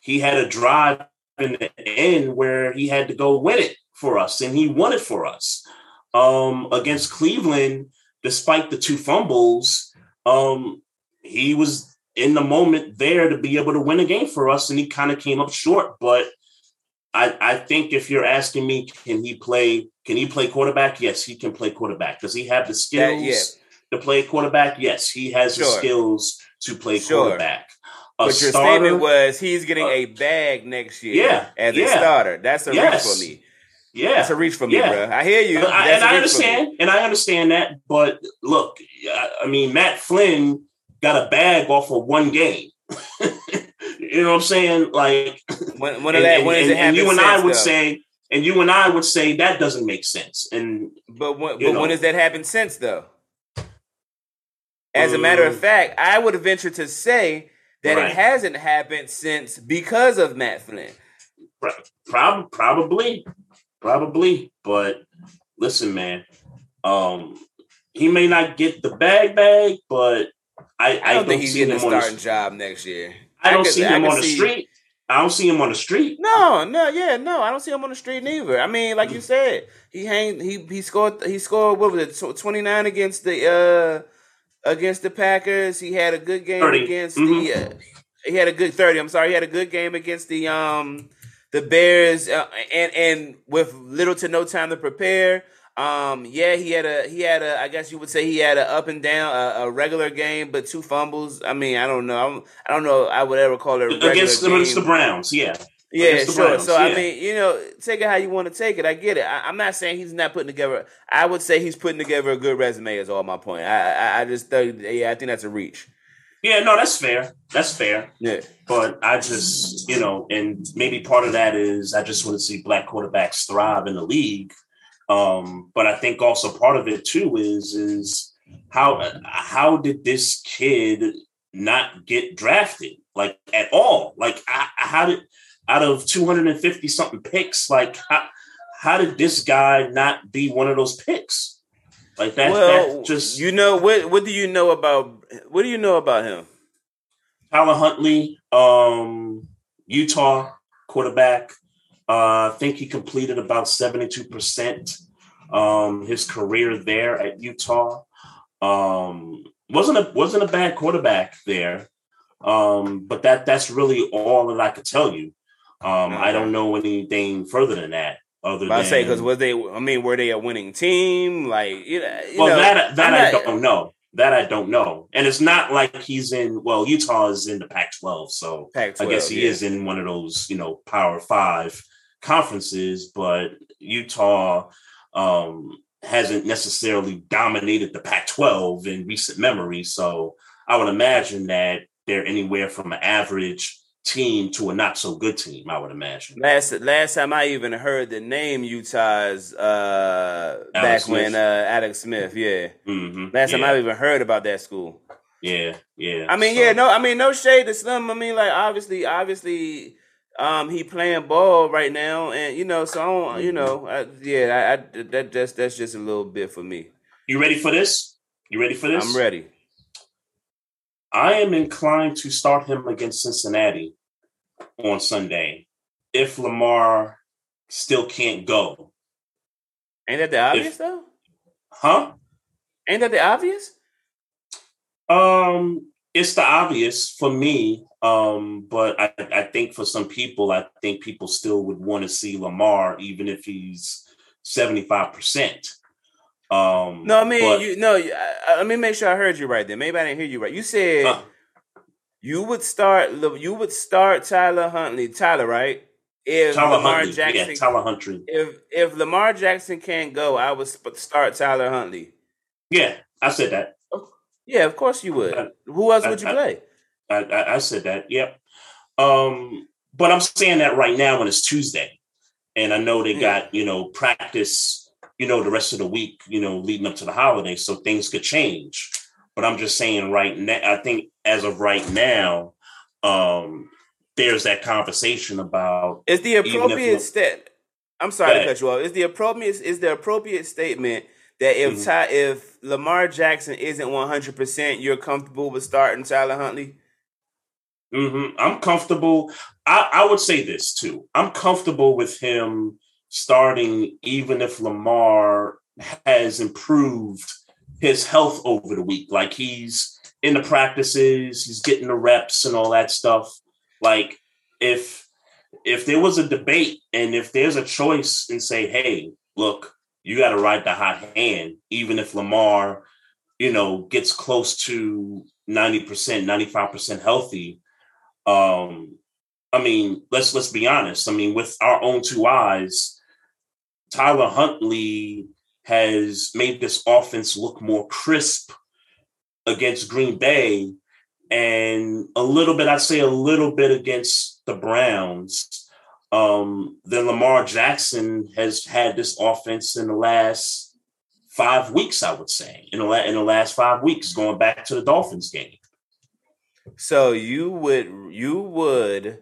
he had a drive in the end where he had to go win it for us, and he won it for us. Um against Cleveland, despite the two fumbles, um, he was in the moment there to be able to win a game for us, and he kind of came up short. But I, I think if you're asking me, can he play? Can he play quarterback? Yes, he can play quarterback. Does he have the skills yeah. to play quarterback? Yes, he has the skills to play Sure. quarterback. A But your starter- statement was he's getting uh, a bag next year yeah, as a starter. That's a Yes. reach for me. Yeah, That's a reach for me, Yeah. bro. I hear you. And I, and I reach for me. understand, and I understand that. But look, I, I mean, Matt Flynn got a bag off of one game. you know what I'm saying? Like, When, when, and, that, when and- you and I would though? say, and you and I would say that doesn't make sense. And But when, but when has that happened since, though? As a matter of fact, I would venture to say that Right. it hasn't happened since because of Matt Flynn. Prob- probably, probably. But listen, man, um, he may not get the bag bag, but I, I don't think he's getting a on the- starting job next year. I don't could- see him on the see- street. I don't see him on the street. No, no, yeah, no. I don't see him on the street neither. I mean, like you said, he hang he he scored he scored what was it twenty nine against the uh against the Packers. He had a good game 30. against Mhm. the uh, he had a good thirty. I'm sorry, he had a good game against the um the Bears uh, and and with little to no time to prepare. Um, yeah, he had a he had a I guess you would say he had a up and down a, a regular game, but two fumbles. I mean, I don't know. I'm, I don't know. I would ever call it a regular Against the, against the Browns, yeah. Yeah, sure. Browns, so I mean, you know, take it how you want to take it. I get it. I, I'm not saying he's not putting together. I would say he's putting together a good resume. Is all my point. I I, I just think, yeah, I think that's a reach. Yeah, no, that's fair. That's fair. Yeah, But I just, you know, and maybe part of that is I just want to see black quarterbacks thrive in the league. Um, but I think also part of it too is is how how did this kid not get drafted like at all? Like I, how did out of 250 something picks, like how, how did this guy not be one of those picks? Like that, well, that just you know what? What do you know about? What do you know about him? Tyler Huntley, um, Utah quarterback. Uh, I think he completed about 72% um, his career there at Utah. Um, wasn't a wasn't a bad quarterback there. Um, but that that's really all that I could tell you. Um, I don't know anything further than that. Other I than say because was they? I mean, were they a winning team? Like you know, well, that that I'm I not- don't know. That I don't know. And it's not like he's in. Well, Utah is in the Pac-12, so Pac-12, I guess he yeah. is in one of those, you know, Power Five conferences. But Utah um, hasn't necessarily dominated the Pac-12 in recent memory. So I would imagine that they're anywhere from an average team to a not so good team. I would imagine. Last last time I even heard the name Utah's uh back when uh Alex Smith, yeah. hmm Last time I even heard about that school. yeah, yeah. I mean, So- yeah, no, I mean, no shade to Slim. I mean, like, obviously, obviously, um, he playing ball right now, and you know, so I don't, you know, I, yeah, I, I that that's that's just a little bit for me. You ready for this? You ready for this? I'm ready. I am inclined to start him against Cincinnati on Sunday if Lamar still can't go. Ain't that the obvious though? Huh? Ain't that the obvious? Um, it's the obvious for me. Um, but I, I think for some people, I think people still would want to see Lamar, even if he's 75%. Um, No, I mean, but- you no. I, I- let me make sure I heard you right. Then maybe I didn't hear you right. You said Uh. you would start. You would start Tyler Huntley. Tyler, right? If Tyler Lamar Huntley. Jackson, Yeah, Tyler Huntley. if if Lamar Jackson can't go, I would sp- start Tyler Huntley. Yeah, I said that. Yeah, of course you would. Uh, Who else would you I- I- play? I, I, I said that. Yep. Um, but I'm saying that right now when it's Tuesday, and I know they Yeah. got you know practice, you know, the rest of the week, you know, leading up to the holiday, so things could change. But I'm just saying right now. I think as of right now, um, there's that conversation about Is the appropriate stat? I'm sorry to cut you off. Is the appropriate is the appropriate statement that if Mhm. Ty, if Lamar Jackson isn't 100, percent you're comfortable with starting Tyler Huntley? hmm I'm comfortable. I, I would say this too. I'm comfortable with him starting, even if Lamar has improved his health over the week. Like he's in the practices, he's getting the reps and all that stuff. Like if if there was a debate and if there's a choice and say, hey, look, you got to ride the hot hand, even if Lamar, you know, gets close to 90%, 95% healthy um i mean let's let's be honest i mean with our own two eyes Tyler Huntley has made this offense look more crisp against Green Bay and a little bit, I'd say a little bit against the Browns. Um, then Lamar Jackson has had this offense in the last five weeks, I would say, in the, in the last five weeks, going back to the Dolphins game. So you would you would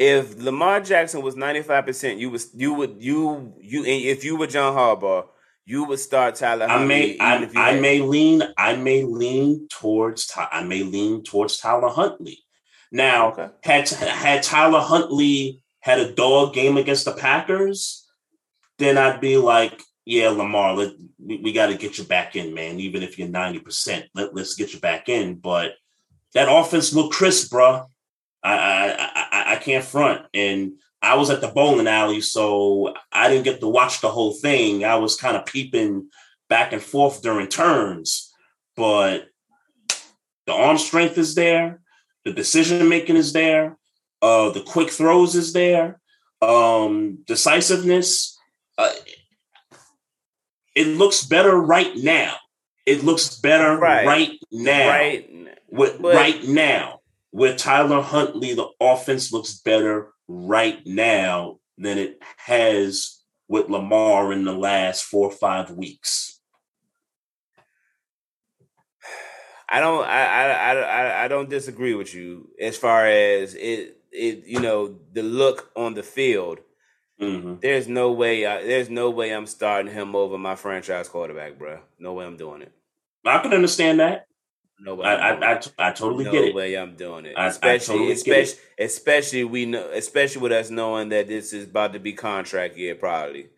if Lamar Jackson was ninety five percent, you was you would you you if you were John Harbaugh, you would start Tyler. I may Huntley, I, I may lean I may lean towards I may lean towards Tyler Huntley. Now, Okay. had had Tyler Huntley had a dog game against the Packers, then I'd be like, yeah, Lamar, let, we, we got to get you back in, man. Even if you're ninety percent, let let's get you back in. But that offense looked crisp, bruh. I I, I can't front, and I was at the bowling alley, so I didn't get to watch the whole thing. I was kind of peeping back and forth during turns, but the arm strength is there, the decision making is there, uh, the quick throws is there, um, decisiveness. Uh, it looks better right now. It looks better Right. right, now. right. With, But- right now, with Tyler Huntley, the offense looks better right now than it has with Lamar in the last four or five weeks. I don't I, I I I don't disagree with you as far as it it you know the look on the field. hmm There's no way I, there's no way I'm starting him over my franchise quarterback, bro. No way I'm doing it. I can understand that. No way. I I'm I, I, totally no get it. way I'm doing it. I- I especially, totally get it. especially, especially we know, especially with us knowing that this is about to be contract year, probably.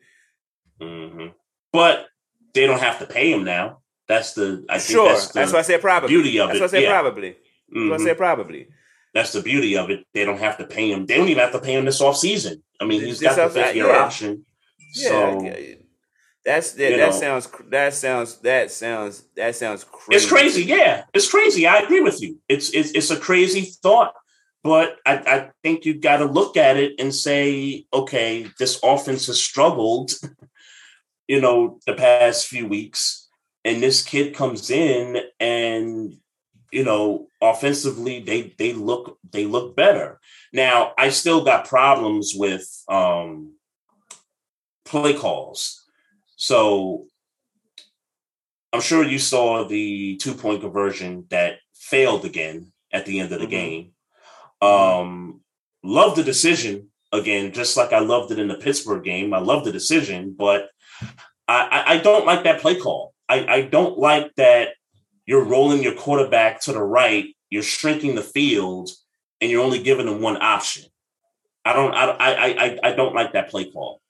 hmm But they don't have to pay him now. That's the I think Sure, that's that's, the why I said probably. beauty of that's it. why I said Yeah. probably. That's why I said probably. That's the beauty of it. They don't have to pay him. They don't even have to pay him this off season. I mean, he's This got the fifth year yeah. option. Yeah, so I. that's that. That know. sounds. That sounds. That sounds. That sounds crazy. It's crazy, yeah. It's crazy. I agree with you. It's it's it's a crazy thought, but I, I think you got to look at it and say, okay, this offense has struggled, you know, the past few weeks, and this kid comes in and you know, offensively they they look they look better. Now, I still got problems with um play calls. So I'm sure you saw the two point conversion that failed again at the end of the Mhm. game. Um, love the decision again, just like I loved it in the Pittsburgh game. I love the decision, but I, I, I don't like that play call. I, I don't like that you're rolling your quarterback to the right, you're shrinking the field, and you're only giving them one option. I don't I I I, I don't like that play call.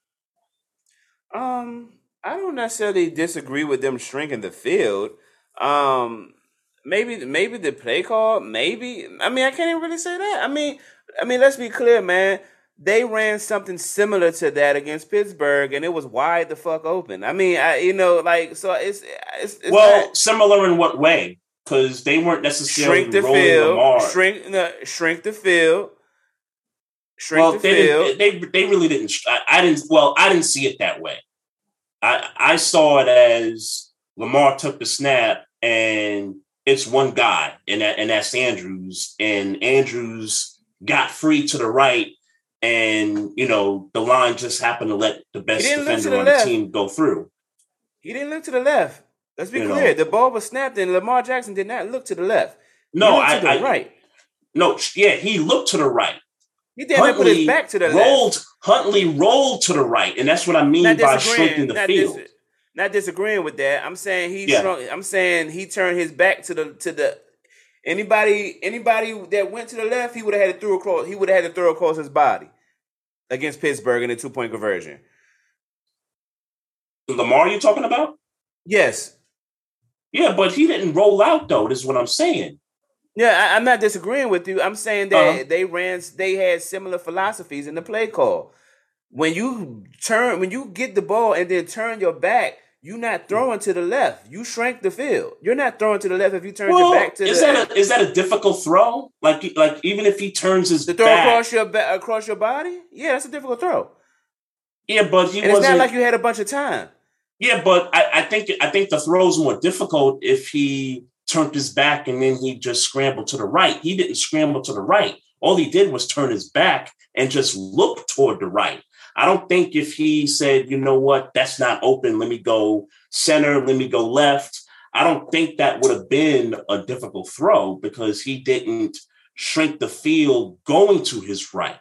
Um, I don't necessarily disagree with them shrinking the field. Um, maybe maybe the play call, maybe. I mean, I can't even really say that. I mean, I mean, let's be clear, man. They ran something similar to that against Pittsburgh, and it was wide the fuck open. I mean, I you know, like so it's it's, it's well, not- similar in what way? Because they weren't necessarily shrink the field, Lamar. shrink no, shrink the field, shrink well, the they, field. didn't, they they really didn't. I, I didn't. Well, I didn't see it that way. I I saw it as Lamar took the snap and it's one guy, and that and that's Andrews, and Andrews got free to the right, and you know the line just happened to let the best didn't look to defender the on left. the team go through. He didn't look to the left. Let's be You clear. know. The ball was snapped, and Lamar Jackson did not look to the left. He No, I, to the I right. no, yeah, he looked to the right. He damn near put his back to the left. rolled, Huntley rolled to the right, and that's what I mean by shrinking the Not, field. dis- not disagreeing with that. I'm saying he. Yeah. Shrunk, I'm saying he turned his back to the to the. Anybody anybody that went to the left, he would have had to throw across. He would have had to throw across his body against Pittsburgh in a two point conversion. Lamar, you're talking about? Yes. Yeah, but he didn't roll out though. This is what I'm saying. Yeah, I, I'm not disagreeing with you. I'm saying that Uh-huh. they ran, they had similar philosophies in the play call. When you turn, when you get the ball and then turn your back, you're not throwing to the left. You shrank the field. You're not throwing to the left if you turn Well, your back to is the. that a, is that a difficult throw? Like like even if he turns his to throw back, across your back across your body? Yeah, that's a difficult throw. Yeah, but he and it's wasn't. not like you had a bunch of time. yeah, but I, I think I think the throw's more difficult if he turned his back and then he just scrambled to the right. He didn't scramble to the right. All he did was turn his back and just look toward the right. I don't think if he said, you know what, that's not open, let me go center, let me go left. I don't think that would have been a difficult throw because he didn't shrink the field going to his right.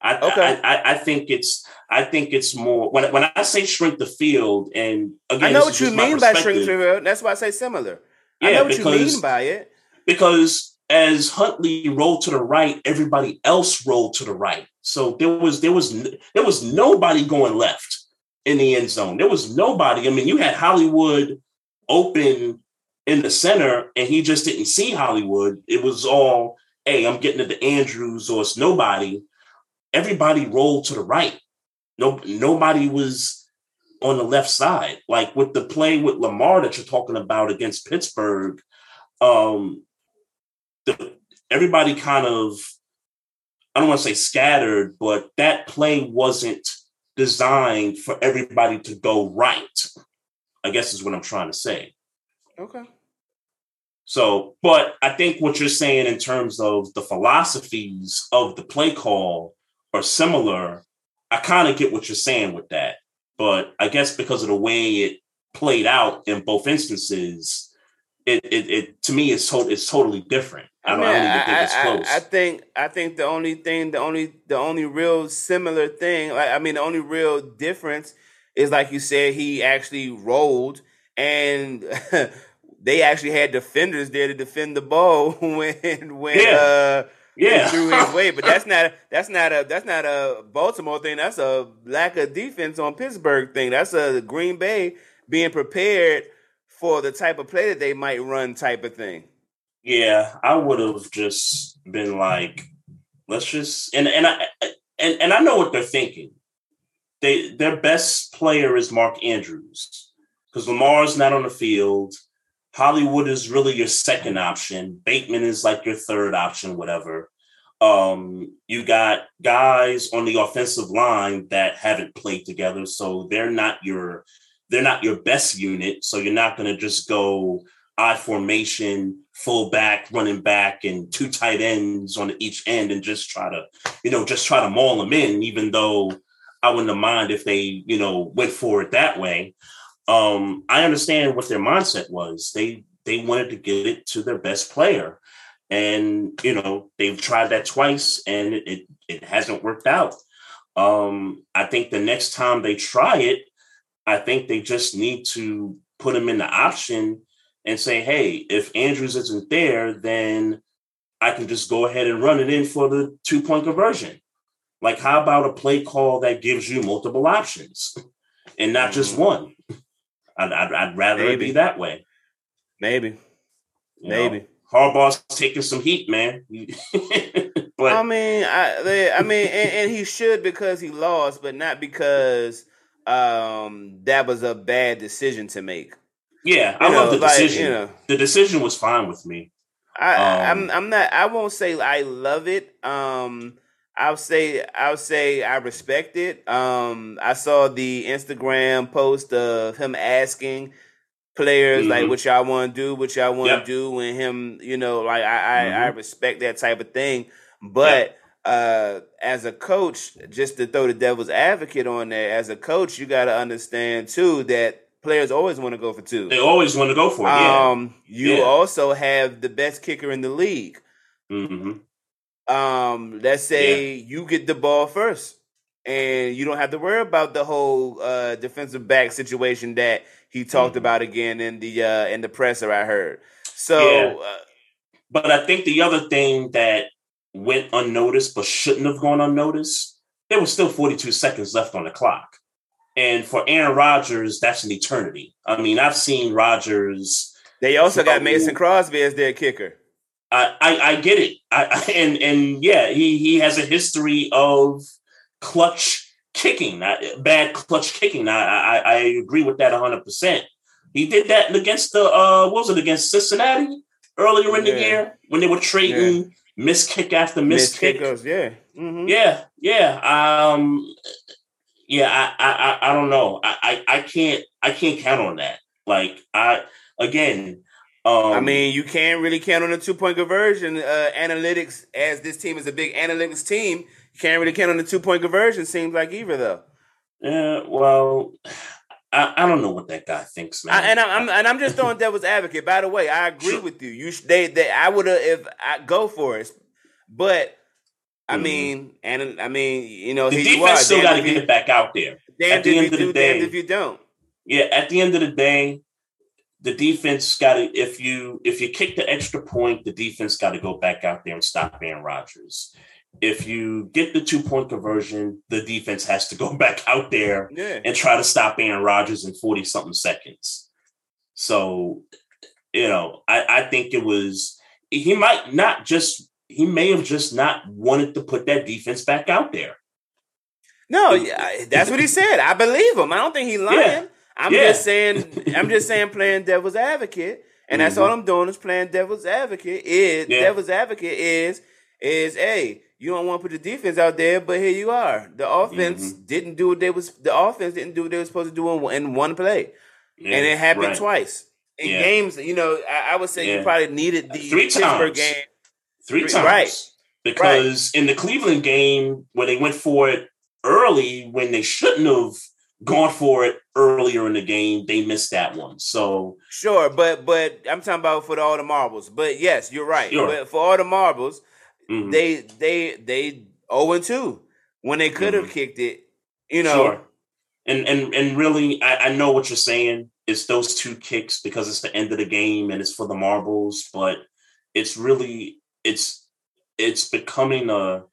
I, Okay. I, I, I think it's I think it's more when when I say shrink the field and again I know what you mean by shrink the field. That's why I say similar. I Yeah, know what you because- mean by it. because as Huntley rolled to the right, everybody else rolled to the right. So there was there was there was nobody going left in the end zone. There was nobody. I mean, you had Hollywood open in the center, and he just didn't see Hollywood. It was all, hey, I'm getting to the Andrews, or it's nobody. Everybody rolled to the right. No, nobody was on the left side. Like with the play with Lamar that you're talking about against Pittsburgh, um, the, everybody kind of I don't want to say scattered, but that play wasn't designed for everybody to go right. I guess is what I'm trying to say. Okay. So, but I think what you're saying in terms of the philosophies of the play call are similar. I kind of get what you're saying with that, but I guess because of the way it played out in both instances, it it, it to me it's to, it's totally different. I don't, I don't even think it's I- I- close. I think I think the only thing, the only the only real similar thing, like I mean, the only real difference is like you said, he actually rolled, and they actually had defenders there to defend the ball when when Yeah. uh yeah, threw his way. But that's not that's not a that's not a Baltimore thing. That's a lack of defense on Pittsburgh thing. That's a Green Bay being prepared for the type of play that they might run type of thing. Yeah, I would have just been like, let's just and and I and and I know what they're thinking. They their best player is Mark Andrews because Lamar's not on the field. Hollywood is really your second option. Bateman is like your third option, whatever. Um, you got guys on the offensive line that haven't played together, so they're not your they're not your best unit. So you're not going to just go I formation, full back, running back, and two tight ends on each end, and just try to, you know, just try to maul them in. Even though I wouldn't mind if they, you know, went for it that way. Um, I understand what their mindset was. They they wanted to get it to their best player, and you know they've tried that twice, and it it, hasn't worked out. Um, I think the next time they try it, I think they just need to put him in the option and say, hey, if Andrews isn't there, then I can just go ahead and run it in for the two point conversion. Like, how about a play call that gives you multiple options and not just Mhm. one? I'd, I'd, I'd rather it be that way. Maybe, you know? maybe. Harbaugh's taking some heat, man. but I mean, I, they- I mean, and, and he should because he lost, but not because um that was a bad decision to make. yeah, I You love the like, decision. you know. The decision was fine with me. I, I- Um, I'm I'm not I won't say I love it. Um I'll say I'll say I respect it. Um I saw the Instagram post of him asking players like Mhm. what y'all want to do, what y'all want to Yep. do and him, you know, like I, I I Mhm. respect that type of thing. But uh as a coach, just to throw the devil's advocate on there, as a coach, you gotta understand too that players always want to go for two. They always want to go for it. Yeah. Um, you Yeah. also have the best kicker in the league. hmm Um, let's say you get the ball first, and you don't have to worry about the whole uh, defensive back situation that he talked Mhm. about again in the uh, in the presser. I heard. So Yeah. uh, But I think the other thing that went unnoticed but shouldn't have gone unnoticed, there was still 42 seconds left on the clock. And for Aaron Rodgers, that's an eternity. I mean, I've seen Rodgers. they also got Mason Crosby as their kicker. I, I, I get it. I, and and yeah, he he has a history of clutch kicking, not bad clutch kicking. I I, I agree with that 100. percent He did that against the uh, what was it against Cincinnati earlier in the year when they were trading miss kick after miss kick. yeah. hmm Yeah, yeah. Um, Yeah, I, I, I don't know. I, I, I can't, I can't count on that. Like, I again, um, I mean, you can't really count on the two point conversion uh, analytics as this team is a big analytics team. You can't really count on the two point conversion. Seems like either though. Yeah, well, I, I don't know what that guy thinks, man. I, and I'm and I'm just throwing devil's advocate. By the way, I agree with you. You sh- they they I would have if I go for it, but I Mhm. mean, and I mean, you know, the you are. still got to get it back out there. damned at the if end you of the do, damned day- if you don't. Yeah, at the end of the day, the defense got to if you if you kick the extra point, the defense got to go back out there and stop Aaron Rodgers. If you get the two point conversion, the defense has to go back out there Yeah. and try to stop Aaron Rodgers in 40 something seconds. So, you know, I, I think it was, he might not just, he may have just not wanted to put that defense back out there. No, yeah, that's what he said. I believe him. I don't think he's lying. Yeah. I'm Yeah. just saying. I'm just saying playing devil's advocate, and that's Mhm. all I'm doing is playing devil's advocate. Is Yeah. devil's advocate is is hey, you don't want to put the defense out there, but here you are. The offense Mm-hmm. didn't do what they was. The offense didn't do what they were supposed to do in, one- in one play, Yeah, and it happened right. twice in Yeah. games. You know, I, I would say you probably needed the Three Pittsburgh times. game. Three Three- times. right. Because in the Cleveland game, where they went for it early when they shouldn't have gone for it earlier in the game, they missed that one. So, Sure, but but I'm talking about for the, all the marbles. But yes, you're right. Sure. But for all the marbles, mhm. they they they 0 and 2 when they could have Mhm. kicked it. You know, Sure. And and and really, I, I know what you're saying. It's those two kicks because it's the end of the game and it's for the marbles, but it's really it's it's becoming a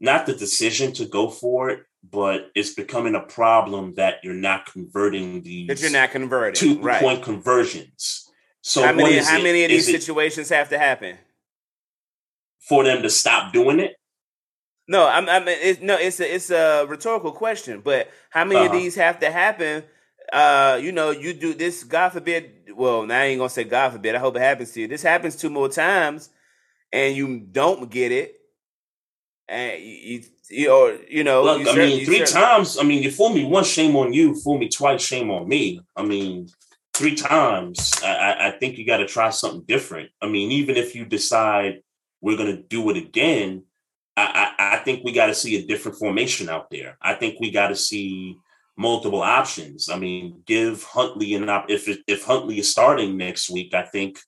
not the decision to go for it, but it's becoming a problem that you're not converting these that you're not converting. two right. point conversions. So how many how many of Is these it situations have to happen? for them to stop doing it? No, I'm, I'm it's, no, it's a it's a rhetorical question. But how many of Uh-huh. these have to happen? Uh, you know, you do this. God forbid. Well, now I ain't gonna say God forbid. I hope it happens to you. This happens two more times, and you don't get it, and you you, or you know, Look, you I mean, three times. I mean, you fool me once, shame on you. Fool me twice, shame on me. I mean, three times. I, I, think you got to try something different. I mean, even if you decide we're going to do it again, I, I, I think we got to see a different formation out there. I think we got to see multiple options. I mean, give Huntley an op. If if Huntley is starting next week, I think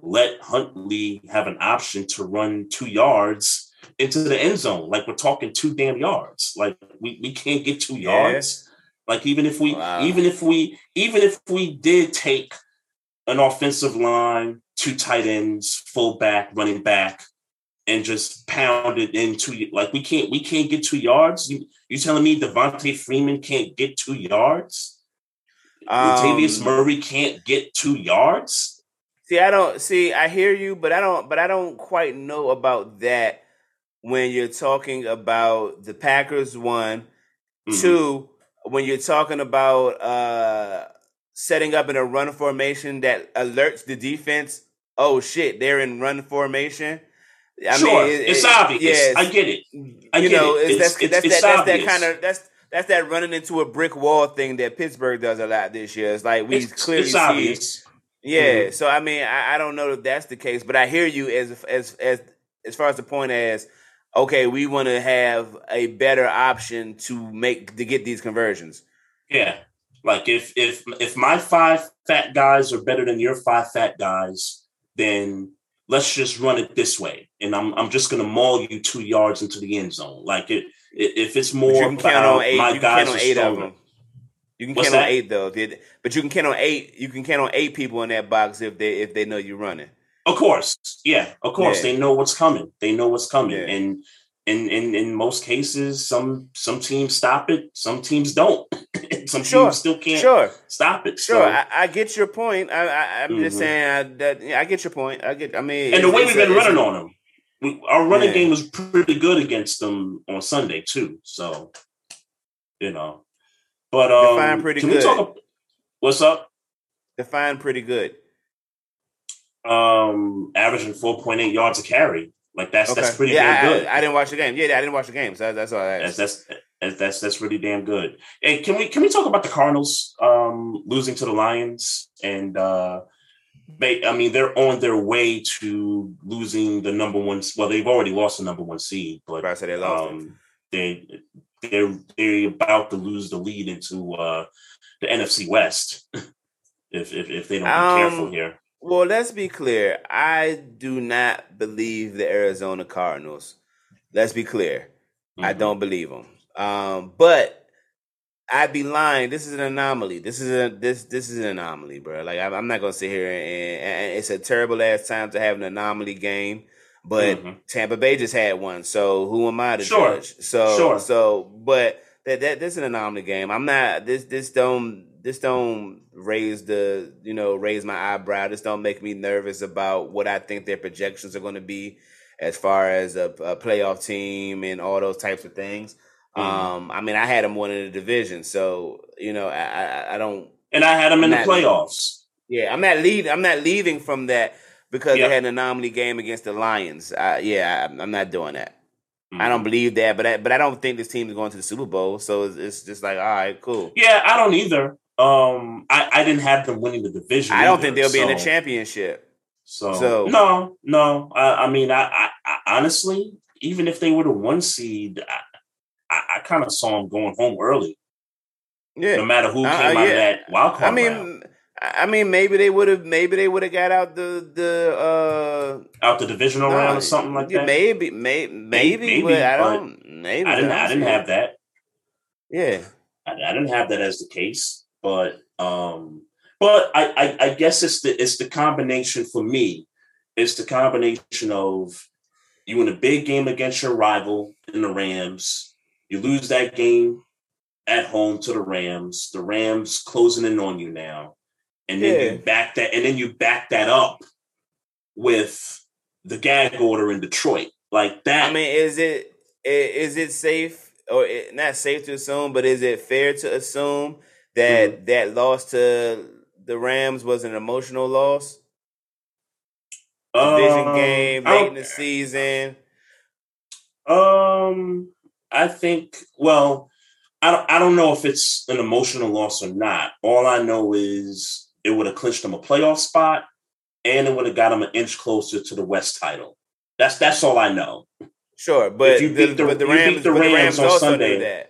let Huntley have an option to run two yards into the end zone. Like we're talking two damn yards. Like we, we can't get two Yeah. yards. Like even if we Wow. even if we even if we did take an offensive line, two tight ends, fullback, running back, and just pound it into like we can't we can't get two yards. You you telling me Devonta Freeman can't get two yards? Latavius Um, Murray can't get two yards? See, I don't see. I hear you, but I don't. But I don't quite know about that when you're talking about the Packers. One, Mhm. two. When you're talking about uh setting up in a run formation that alerts the defense. Oh shit, they're in run formation. I sure, it- it's it- obvious. yes, I get it. I you get know, it. it's, It's- that's it's- that's it's that, that's that kind of that's that's that running into a brick wall thing that Pittsburgh does a lot this year. It's like we It's, clearly it's see obvious. yeah, Mhm. so I mean, I, I don't know if that's the case, but I hear you as as as as far as the point as okay, we want to have a better option to make to get these conversions. Yeah. Like if if if my five fat guys are better than your five fat guys, then let's just run it this way. And I'm I'm just gonna maul you two yards into the end zone. Like it i- if it's more you can count about on eight. my You can guys count on are eight of stronger. them. You can What's count on eight though. But you can count on eight. You can count on eight people in that box if they if they know you're running. Of course. Yeah, of course. Yeah. They know what's coming. They know what's coming. Yeah. And in in in most cases, some some teams stop it, some teams don't. some Sure, teams still can't Sure, stop it. sure. So, I, I get your point. I, I I'm just Mhm. saying I, that I get your point. I get. I mean, and the way we've been running on them, we, our running Yeah. game was pretty good against them on Sunday too. So, you know, but um, Define pretty can good. we talk? What's up? Define pretty good. Um, averaging four point eight yards a carry. Like that's that's pretty yeah, damn good. I, I didn't watch the game. Yeah, I didn't watch the game. So that's all I that's that's That's that's really damn good. Hey, can we can we talk about the Cardinals um, losing to the Lions and uh, they, I mean they're on their way to losing the number one. Well, they've already lost the number one seed, but I said they lost. um, they they're they're about to lose the lead into uh, the NFC West if if, if they don't be Um, careful here. Well, let's be clear. I do not believe the Arizona Cardinals. Let's be clear. I Mhm. don't believe them. Um, but I'd be lying. This is an anomaly. This is a this this is an anomaly, bro. Like I'm, I'm not gonna sit here and, and it's a terrible ass time to have an anomaly game. But Mhm. Tampa Bay just had one, so who am I to Sure. judge? So Sure. so, but that that this is an anomaly game. I'm not this this don't this don't raise the you know raise my eyebrow. This don't make me nervous about what I think their projections are going to be as far as a, a playoff team and all those types of things. Mhm. Um, I mean, I had them winning the division, so you know, I I, I don't. And I had them in the playoffs. Yeah, I'm not leaving. I'm not leaving from that because Yeah. they had an anomaly game against the Lions. Uh, yeah, I, I'm not doing that. I don't believe that, but I, but I don't think this team is going to the Super Bowl. So it's, it's just like, all right, cool. Yeah, I don't either. Um, I, I didn't have them winning the division. I don't either, think they'll be in the championship. So, So- no, no. I, I mean, I, I, I honestly, even if they were the one seed, I, I, kind of saw them going home early, Yeah, no matter who Uh, came uh, out of that wild card I mean, round. I mean, maybe they would have, maybe they would have got out the the uh out the divisional round or something like yeah, that. Maybe, may, maybe, maybe, but I don't. Maybe I didn't. I didn't have that. Yeah, I, I didn't have that as the case, but um, but I, I I guess it's the it's the combination for me. It's the combination of you in a big game against your rival in the Rams. You lose that game at home to the Rams. The Rams closing in on you now, and then Yeah. you back that, and then you back that up with the gag order in Detroit, like that. I mean, is it is it safe or not safe to assume, but is it fair to assume that Mm-hmm. that loss to the Rams was an emotional loss? Division Um, game late in the season. Um, I think. Well, I don't. I don't know if it's an emotional loss or not. All I know is it would have clinched them a playoff spot, and it would have got them an inch closer to the West title. That's that's all I know. Sure, but you the, beat the- the you beat Rams, the Rams Rams on Sunday.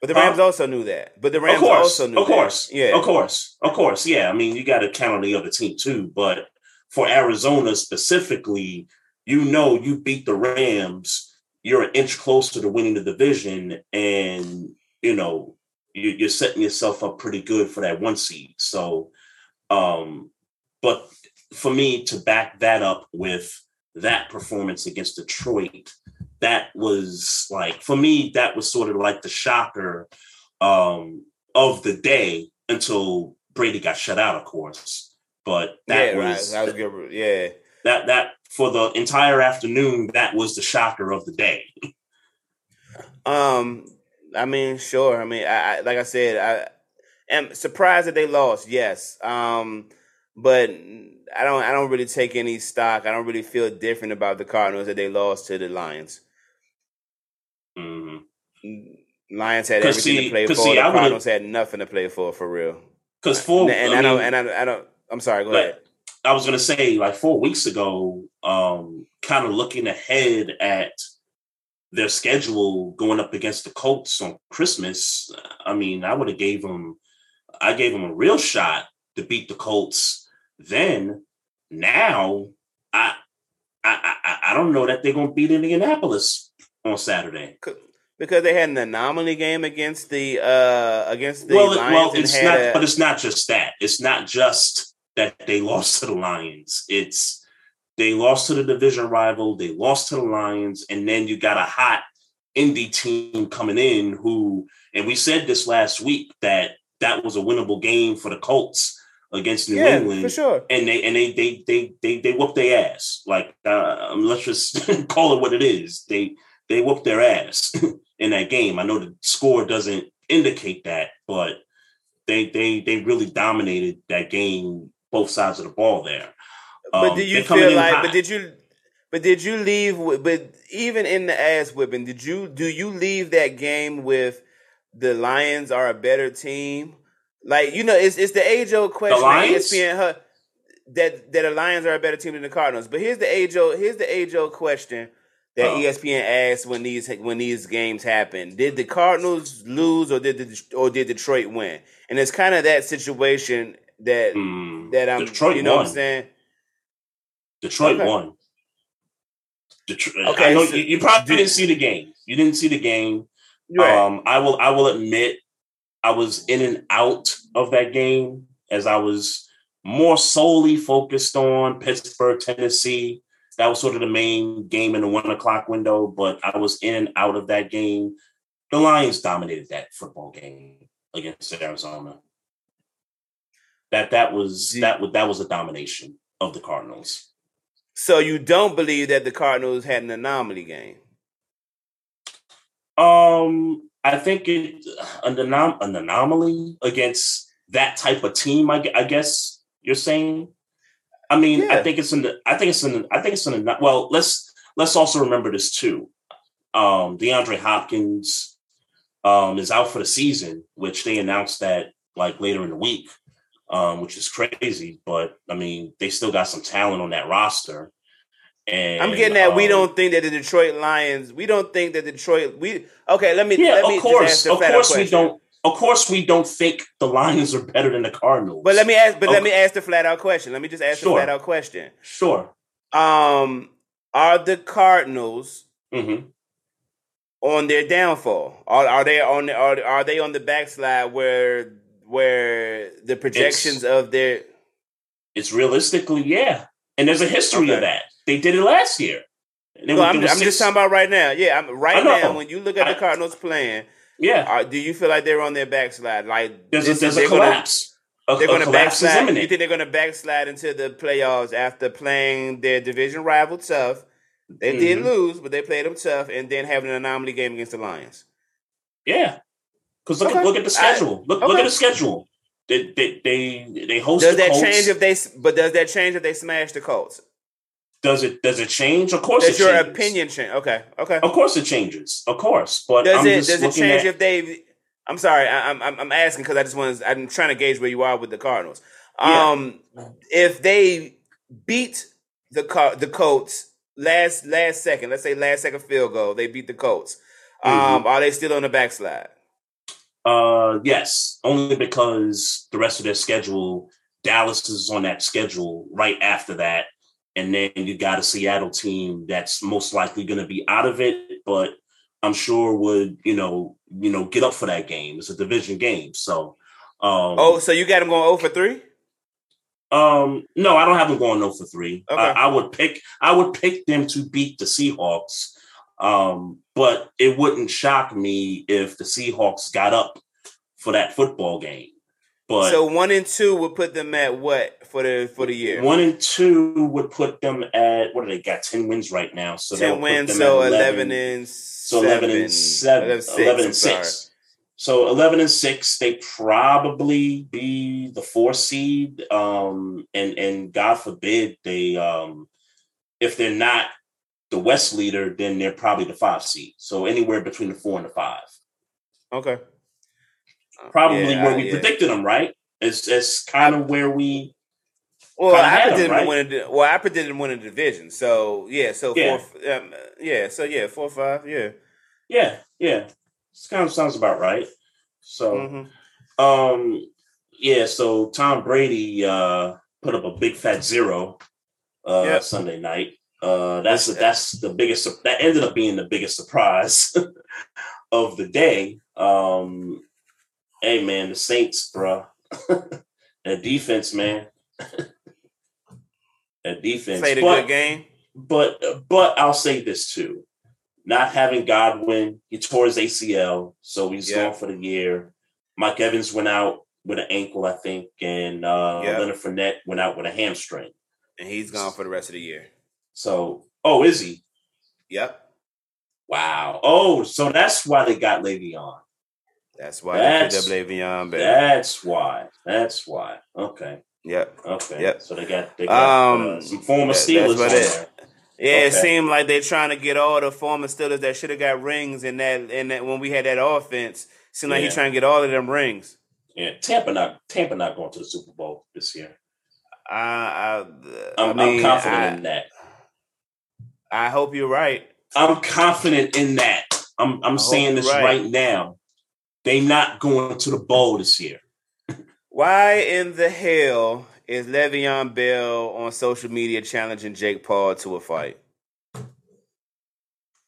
But the? Rams also knew that. But the Rams course, also knew of course, that. Yeah. of course, of course. Yeah, I mean, you got to count on the other team too. But for Arizona specifically, you know, you beat the Rams, you're an inch closer to winning the division, and you know, you, you're setting yourself up pretty good for that one seed. So, um, but for me to back that up with that performance against Detroit, that was like for me, that was sort of like the shocker um, of the day until Brady got shut out, of course. But that yeah, was right. That was good. Yeah. that that for the entire afternoon, that was the shocker of the day. Um, I mean, sure. I mean, I, I like I said, I am surprised that they lost. Yes. Um, but I don't. I don't really take any stock. I don't really feel different about the Cardinals that they lost to the Lions. Lions had everything see- to play for. see, the I Cardinals had nothing to play for, for real. Because four and, I I, don't. mean, And I, I don't. I'm sorry. Go ahead. I was gonna say like four weeks ago, um, kind of looking ahead at their schedule going up against the Colts on Christmas. I mean, I would have gave them, I gave them a real shot to beat the Colts. Then, now, I, I, I, I don't know that they're gonna beat Indianapolis on Saturday. Because they had an anomaly game against the uh against the well, Lions well, and it's not, a, but it's not just that. It's not just that they lost to the Lions. It's they lost to the division rival, they lost to the Lions, and then you got a hot Indy team coming in who, and we said this last week that that was a winnable game for the Colts against New yeah, England for sure. and they and they they they they they whoop their ass. Like uh, let's just call it what it is. They they whooped their ass in that game. I know the score doesn't indicate that, but they they they really dominated that game, both sides of the ball there. But Um, do you feel like? But did you? But did you leave? with- But even in the ass whipping, did you? Do you leave that game with the Lions are a better team? Like you know, it's it's the age old question. that Lions? ESPN her, that that the Lions are a better team than the Cardinals. But here's the age old here's the age old question that Oh. ESPN asked when these when these games happen. Did the Cardinals lose or did the or did Detroit win? And it's kind of that situation that Hmm. that I'm Detroit you know what. I'm saying. Detroit Okay. won. Detroit. Okay, I know so- you, you probably did- didn't see the game. You didn't see the game. Right. Um, I will. I will admit, I was in and out of that game as I was more solely focused on Pittsburgh, Tennessee. That was sort of the main game in the one o'clock window, but I was in and out of that game. The Lions dominated that football game against Arizona. That that was that was that was a domination of the Cardinals. so you don't believe that the Cardinals had an anomaly game? Um, I think it an, anom- an anomaly against that type of team. I, I guess you're saying. I mean, Yeah. I think it's in the. I think it's in. The, I think it's in. The, well, let's let's also remember this too. Um, DeAndre Hopkins um, is out for the season, which they announced that like later in the week, um, which is crazy. But I mean, they still got some talent on that roster. And I'm getting that we um, don't think that the Detroit Lions. We don't think that Detroit. We okay. Let me. Yeah, let me of course, of course we question. don't. Of course we don't think the Lions are better than the Cardinals. But let me ask. But let me ask the flat out question. Let me just ask Sure. the flat out question. Sure. Um, are the Cardinals hmm on their downfall? Are, are they on? The, are are they on the backslide where where the projections of their It's realistically, yeah. And there's a history Okay. of that. They did it last year. No, I'm, I'm just talking about right now. Yeah, I'm right now. When you look at the Cardinals playing, Yeah. uh, do you feel like they're on their backslide? Like There's a, there's a they're gonna- collapse. A, They're going to collapse backslide. You think they're going to backslide into the playoffs after playing their division rival tough? They did Mhm. lose, but they played them tough, and then having an anomaly game against the Lions. Yeah. Because look, Okay. at look at the schedule. look look okay. at the schedule. They they they, they host Does the that Colts. change if they? But does that change if they smash the Colts? Does it does it change? Of course Does your changes. opinion change? Okay, okay. Of course it changes. Of course. But Does I'm it? Does it change at, if they? I'm sorry, I, I'm I'm I'm asking because I just want. to I'm trying to gauge where you are with the Cardinals. Yeah. Um, if they beat the Car- the Colts last last second, let's say last second field goal, they beat the Colts. Um, Mm-hmm. are they still on the backslide? Uh, yes, only because the rest of their schedule, Dallas is on that schedule right after that, and then you got a Seattle team that's most likely going to be out of it, but I'm sure would you know you know get up for that game. It's a division game, so. Um, Oh, so you got them going 0 for three? um, no, I don't have them going no for three. Okay. I, I would pick I would pick them to beat the Seahawks. Um, but it wouldn't shock me if the Seahawks got up for that football game. But so one and two would put them at what for the for the year? one and two would put them at what do they got? Ten wins right now. So Ten wins, so at eleven and so eleven and seven, 11 six, 11 I'm and six. So eleven and six, they probably be the four seed. Um, and and God forbid they um, if they're not the West leader, then they're probably the five seed. So anywhere between the four and the five. Okay. Probably Yeah, where we yeah. predicted them, right? It's it's kind of where we Well, I predicted them right? win. A, well, I predicted them win a division. So yeah, so Yeah. four. Um, yeah, so yeah, four five. Yeah. yeah yeah. This kind of sounds about right. So. hmm Um, yeah, so Tom Brady uh put up a big fat zero uh Yep. Sunday night. Uh that's Which- that's the biggest that ended up being the biggest surprise of the day. Um hey man, the Saints, bro. that defense, man. that defense. Played a But- good game. but but I'll say this too. Not having Godwin, he tore his ACL, so he's Yeah. gone for the year. Mike Evans went out with an ankle, I think, and uh, Yeah. Leonard Fournette went out with a hamstring. And he's gone for the rest of the year. So, oh, is he? Yep. Wow. Oh, so that's why they got Le'Veon. That's why That's- they picked up Le'Veon Bell. That's why. That's why. Okay. Yep. Okay. Yep. So they got they got Um, uh, some former that- Steelers what on it- there. Yeah, it seemed like they're trying to get all the former Steelers that should have got rings in that in that when we had that offense. Seemed like Yeah. he's trying to get all of them rings. Yeah, Tampa not Tampa not going to the Super Bowl this year. I, I, I'm, I mean, I'm confident I, in that. I hope you're right. I'm confident in that. I'm I'm saying this right. right. now. They not going to the bowl this year. Why in the hell is Le'Veon Bell on social media challenging Jake Paul to a fight?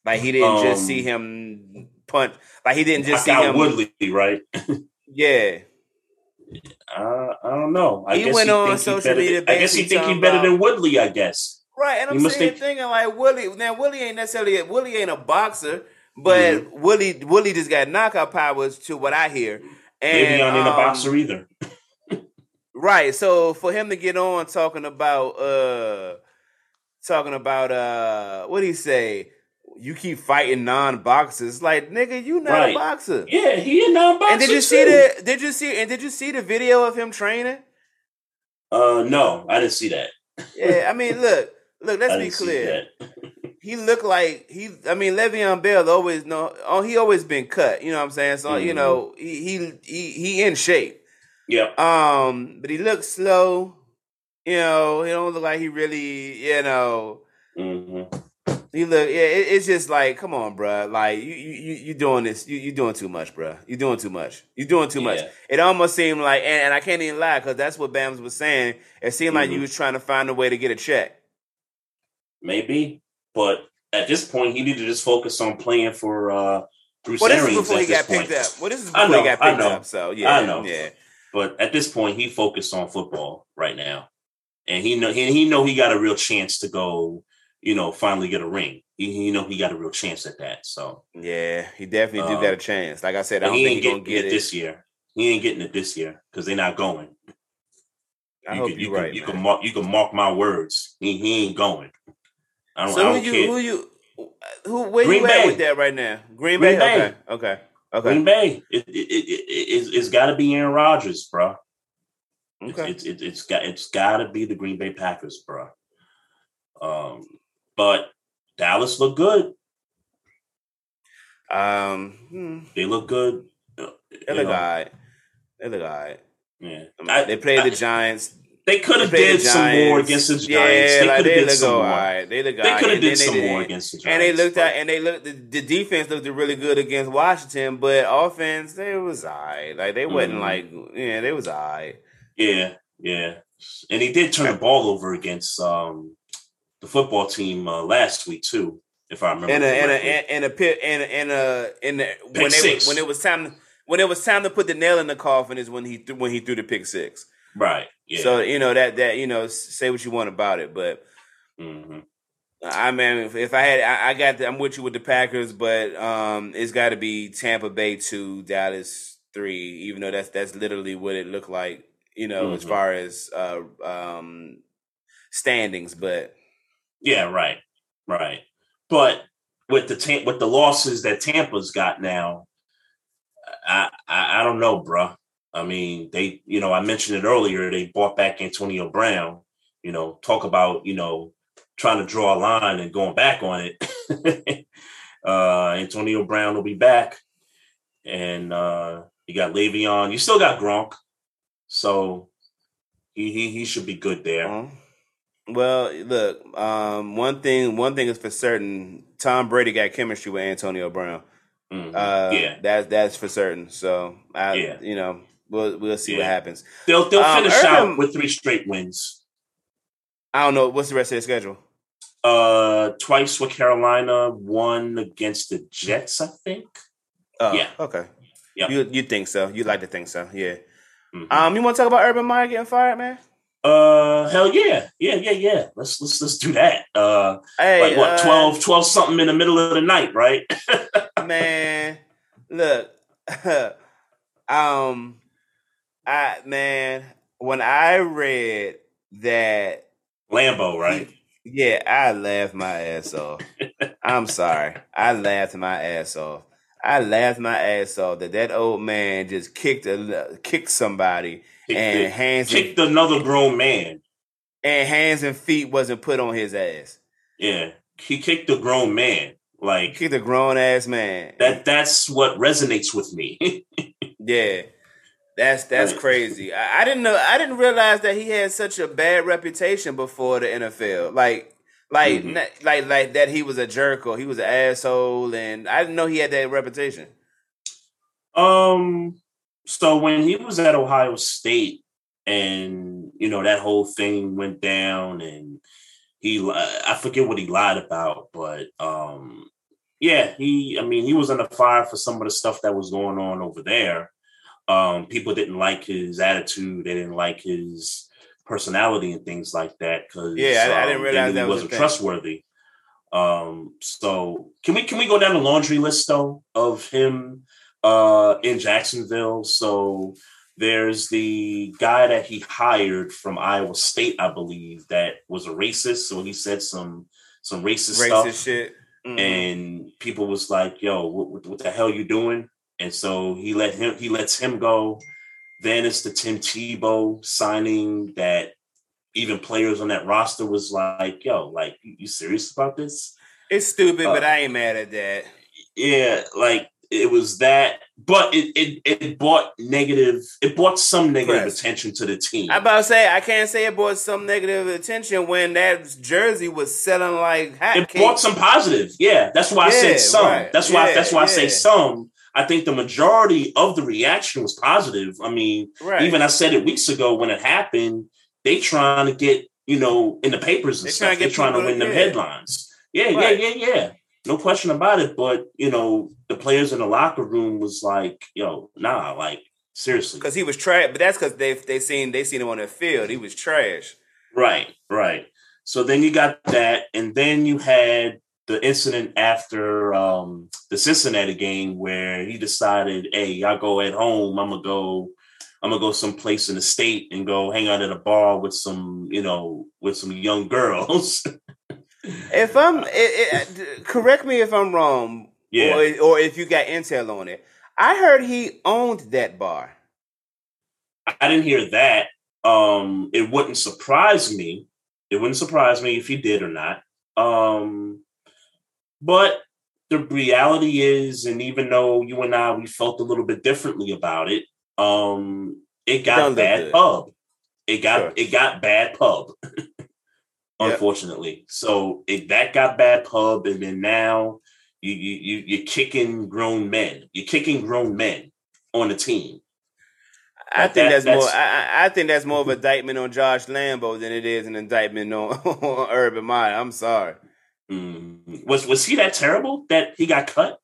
Like he didn't just Um, see him punch. Like he didn't just see him. Woodley, right? Yeah, Uh, I don't know. I He guess went he on social media than- I guess he think he better than Woodley. I guess. right. And I'm saying think- thinking like Willie. Now Willie ain't necessarily Willie ain't a boxer, but Mm-hmm. Willie Willie just got knockout powers to what I hear. And Maybe I'm in a um, boxer either. Right. So for him to get on talking about uh talking about uh what do he say? You keep fighting non-boxers. Like, nigga, you not Right. a boxer. Yeah, he a non-boxer And did you too. see the did you see and did you see the video of him training? Uh, no, I didn't see that. Yeah, I mean, look, look, let's be clear. He looked like he I mean Le'Veon Bell always know oh he always been cut, you know what I'm saying? So, you Mhm. know, he he he, he in shape. Yeah. Um, but he looks slow. You know, he don't look like he really, you know, hmm he look. Yeah, it, it's just like, come on, bruh. Like you, you, you, you doing this? You, you doing too much, bruh. You doing too much. You doing too much. Yeah. It almost seemed like, and, and I can't even lie because that's what Bams was saying. It seemed like you Mhm. was trying to find a way to get a check. Maybe, but at this point, he needed to just focus on playing for uh, Bruce Well, this Arians is before he this got point. picked up. Well, this is I before he know, got I picked up. So yeah, I know. yeah. But at this point, he focused on football right now, and he know he, he know he got a real chance to go. You know, finally get a ring. He, he know he got a real chance at that. So Yeah, he definitely do Um, got a chance. Like I said, I don't he think he's gonna get it, this year. He ain't getting it this year because they're not going. I you hope can, you're you right. Can, you can mark. You can mark my words. He, he ain't going. I don't. So I who don't you care. who you who where Green you at with that right now? Green, Green Bay? Bay. Okay. Okay. Okay. Green Bay. It, it, it, it, it's got to be Aaron Rodgers, bro. okay. It's it, it's got it's got to be the Green Bay Packers, bro. Um, but Dallas look good. Um hmm, They look good. Uh, they look know, alright. They look alright. Yeah, I mean, I- they played the Giants. They could have did some more against the Giants. Yeah, they like could they have did look some more. alright. They look They could have did some more against the Giants. And they looked at and they looked the, the defense looked really good against Washington, but offense they was alright. Like they wasn't Mhm. like yeah, they was alright. Yeah, yeah. And he did turn the ball over against um the football team uh, last week too, if I remember. and a and a and- a pit and a, and a when they when it was time when it was time to put the nail in the coffin is when he th- when he threw the pick six. Right. Yeah. So you know that that you know say what you want about it, but Mhm. I mean if, if I had I, I got the, I'm with you with the Packers, but um it's got to be Tampa Bay two, Dallas three, even though that's that's literally what it looked like, you know, as Mhm. far as uh um standings, but Yeah, right, right. But with the Tam- with the losses that Tampa's got now, I I, I don't know, bruh. I mean, they you know I mentioned it earlier. They bought back Antonio Brown. You know, talk about you know trying to draw a line and going back on it. uh Antonio Brown will be back, and uh you got Le'Veon. You still got Gronk, so he he, he should be good there. Um, well, look, um, one thing one thing is for certain: Tom Brady got chemistry with Antonio Brown. Mhm. Uh, yeah, that's that's for certain. So, I, Yeah. you know, we'll we'll see what happens. they'll they'll um, finish Urban- out with three straight wins. I don't know what's the rest of the schedule. Uh, twice with Carolina, one against the Jets, I think. Oh, Yeah. okay. Yeah. You you think so? You like to think so? Yeah. Mhm. Um, you want to talk about Urban Meyer getting fired, man? Uh, hell yeah, yeah, yeah, yeah. Let's let's let's do that. Uh, Hey, like what uh, 12, 12 something in the middle of the night, right? man, look, um, I man, when I read that Lambo, right? Yeah, I laughed my ass off. I'm sorry. I laughed my ass off. I laughed my ass off that that old man just kicked a kicked somebody Kicked, and it- hands and, kicked another grown man. and hands and feet wasn't put on his ass. Yeah, he kicked a grown man. Like kicked a grown ass man. that that's what resonates with me. Yeah. That's that's crazy. I, I didn't know I didn't realize that he had such a bad reputation before the NFL. Like like Mhm. not- like like that he was a jerk or he was an asshole and I didn't know he had that reputation. Um, so when he was at Ohio State, and you know that whole thing went down, and he, I forget what he lied about, but um, yeah, he, I mean, he was under fire for some of the stuff that was going on over there. Um, people didn't like his attitude, they didn't like his personality and things like that because Yeah, I- I didn't realize he that was wasn't thing. trustworthy. Um, so can we can we go down the laundry list though of him uh in Jacksonville? So there's the guy that he hired from Iowa State, I believe, that was a racist. So he said some some racist, Racist stuff, shit. Mhm. and people was like, "Yo, what, what, what the hell you doing?" And so he let him he lets him go. Then it's the Tim Tebow signing that even players on that roster was like, "Yo, like you, serious about this?" it's stupid, uh, but I ain't mad at that. yeah, like it was that, but it it it brought negative. It brought some negative Press. attention to the team. I about to say I can't say it brought some negative attention when that jersey was selling like it hotcakes. brought some positive. Yeah, that's why I said some. right. That's why Yeah, that's why I say some. I think the majority of the reaction was positive. I mean, right. even I said it weeks ago when it happened. They trying to get you know in the papers and They stuff. They're trying to win them headlines. Yeah, Right. yeah, yeah, yeah. No question about it. But you know, the players in the locker room was like, "Yo, nah, like seriously." because he was trash. But that's because they they seen they seen him on the field. He was trash. Right, right. So then you got that, and then you had the incident after um, the Cincinnati game where he decided, "Hey, y'all go at home. I'm gonna go. I'm gonna go someplace in the state and go hang out at a bar with some, you know, with some young girls." If I'm, it, it, correct me if I'm wrong, yeah, or, or if you got intel on it. I heard he owned that bar. I didn't hear that. Um, it wouldn't surprise me. It wouldn't surprise me if he did or not. Um, but the reality is, and even though you and I we felt a little bit differently about it, um, it got bad pub. It got Sure. it got bad pub. Yep. Unfortunately, so it, that got bad pub, and then now you you you you're kicking grown men. You're kicking grown men on the team. I Like think that- that's, more. that's- I, I- I think that's more of an indictment on Josh Lambo than it is an indictment on, on Urban Meyer. I'm sorry. Mm. Was was he that terrible that he got cut?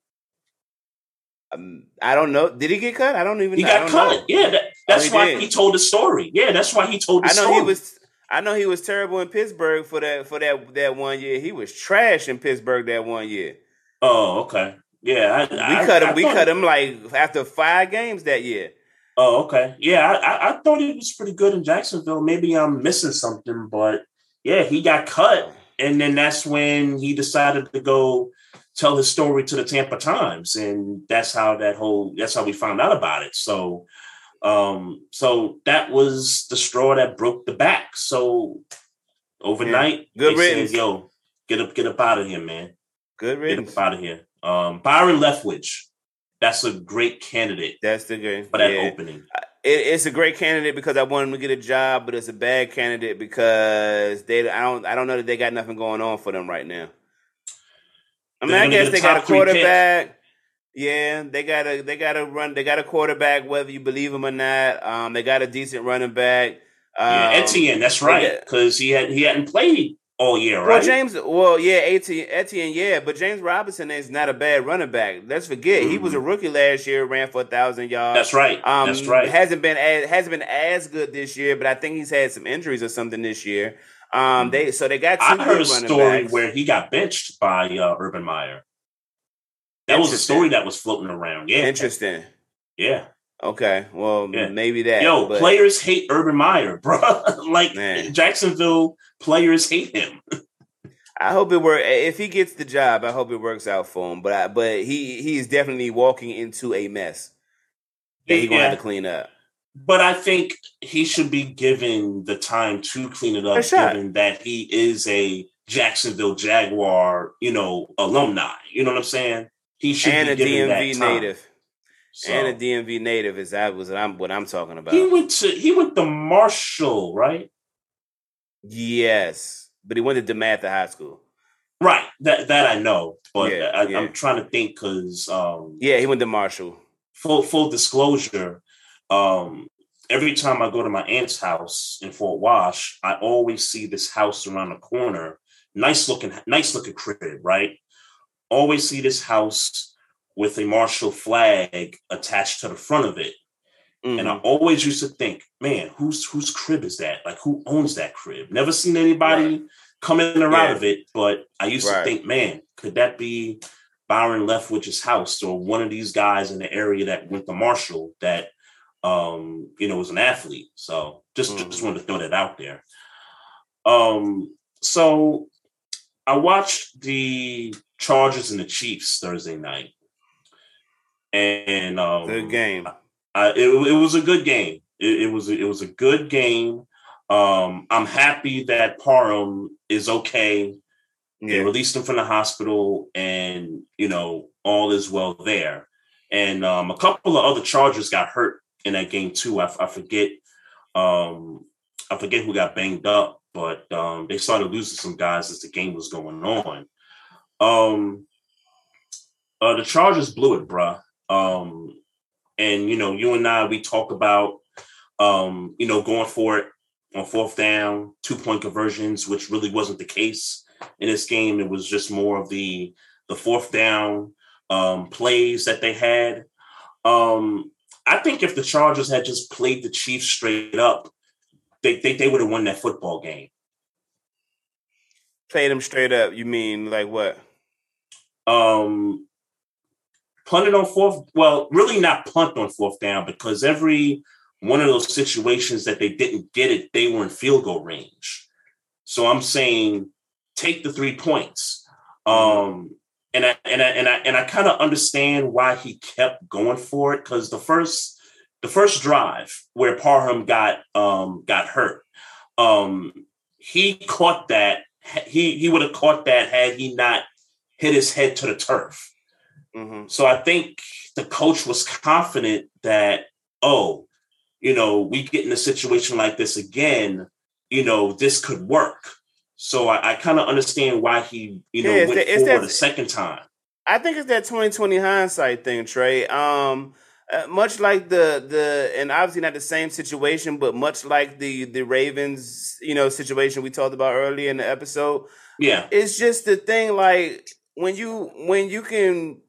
Um, I don't know. Did he get cut? I don't even. He got don't cut. know. Yeah, that, that's he why did. he told the story. Yeah, that's why he told the I know story. he was. I know he was terrible in Pittsburgh for that for that that one year. He was trash in Pittsburgh that one year. Oh, okay. Yeah, I, We I- cut him. I we cut him like after five games that year. Oh, okay. Yeah, I, I, I thought he was pretty good in Jacksonville. Maybe I'm missing something, but yeah, he got cut, and then that's when he decided to go tell his story to the Tampa Times, and that's how that whole that's how we found out about it. So, um, so that was the straw that broke the back. So overnight, Good they riddance. said, "Yo, get up, get up out of here, man." Good Get up out of here. Um, Byron Leftwich, that's a great candidate That's the game. for that Yeah. opening. It, it's a great candidate because I want him to get a job, but it's a bad candidate because they. I don't. I don't know that they got nothing going on for them right now. I mean, They're I guess they got a top three pick. quarterback. Yeah, they got a they got a run. They got a quarterback, whether you believe him or not. Um, they got a decent running back. Um, Yeah, Etienne, that's right, because he had he hadn't played all year, Well. James. Well, yeah, Etienne, yeah, but James Robinson is not a bad running back. Let's forget he was a rookie last year, ran for a thousand yards. Mm-hmm. that's right. Um, that's right. Hasn't been as hasn't been as good this year, but I think he's had some injuries or something this year. Um, they so they got. Two I heard a story backs. where he got benched by uh, Urban Meyer. That was a story that was floating around. Yeah, Interesting. Yeah, Okay, well Yeah. maybe that. yo, but- players hate Urban Meyer, bro. like Man. Jacksonville players hate him. I hope it work. If he gets the job, I hope it works out for him. But I, but he he is definitely walking into a mess that he gonna Yeah. have to clean up. But I think he should be given the time to clean it up, given that he is a Jacksonville Jaguar, you know, alumni. You know what I'm saying? He should and be a DMV native. So, And a DMV native is that was what I'm what I'm talking about. he went to he went to Marshall, right? yes, but he went to DeMatha High School. Right. That that I know, but Yeah, I, yeah. I'm trying to think because um, Yeah, he went to Marshall. full full disclosure, um, every time I go to my aunt's house in Fort Wash, I always see this house around the corner. Nice looking, nice looking crib, right? Always see this house with a Marshall flag attached to the front of it. And I Mhm. always used to think, man, whose whose crib is that? Like who owns that crib? Never seen anybody come in or out of it, but I used Right. to think, man, could that be Byron Leftwich's house or one of these guys in the area that went to Marshall that um, you know, was an athlete. So just just Mhm. wanted to throw that out there. Um, so I watched the Chargers and the Chiefs Thursday night. And um Good game. uh, it, it was a good game. It, it was it was a good game. Um, I'm happy that Parham is okay. They released him from the hospital, and you know all is well there. And um, a couple of other Chargers got hurt in that game too. I, I forget, um, I forget who got banged up, but um, they started losing some guys as the game was going on. Um, uh, the Chargers blew it, bruh. Um, and you know, you and I, we talk about, um, you know, going for it on fourth down, two point conversions, which really wasn't the case in this game. It was just more of the the fourth down um, plays that they had. Um, I think if the Chargers had just played the Chiefs straight up, they they, they would have won that football game. Played them straight up. You mean like what? Um, punted on fourth. Well, really not punt on fourth down because every one of those situations that they didn't get it, they were in field goal range. So I'm saying take the three points. Um, and I and I and I and I kind of understand why he kept going for it because the first the first drive where Parham got um got hurt, um, he caught that he he would have caught that had he not hit his head to the turf. Hmm So I think the coach was confident that, oh, you know, we get in a situation like this again, you know, this could work. So I, I kind of understand why he, you know, Yeah, went that- it's forward that- a second time. I think it's that 2020 hindsight thing, Trae. Um, uh, much like the the and obviously not the same situation, but much like the the Ravens, you know, situation we talked about earlier in the episode. Yeah. It's just the thing, like when you when you can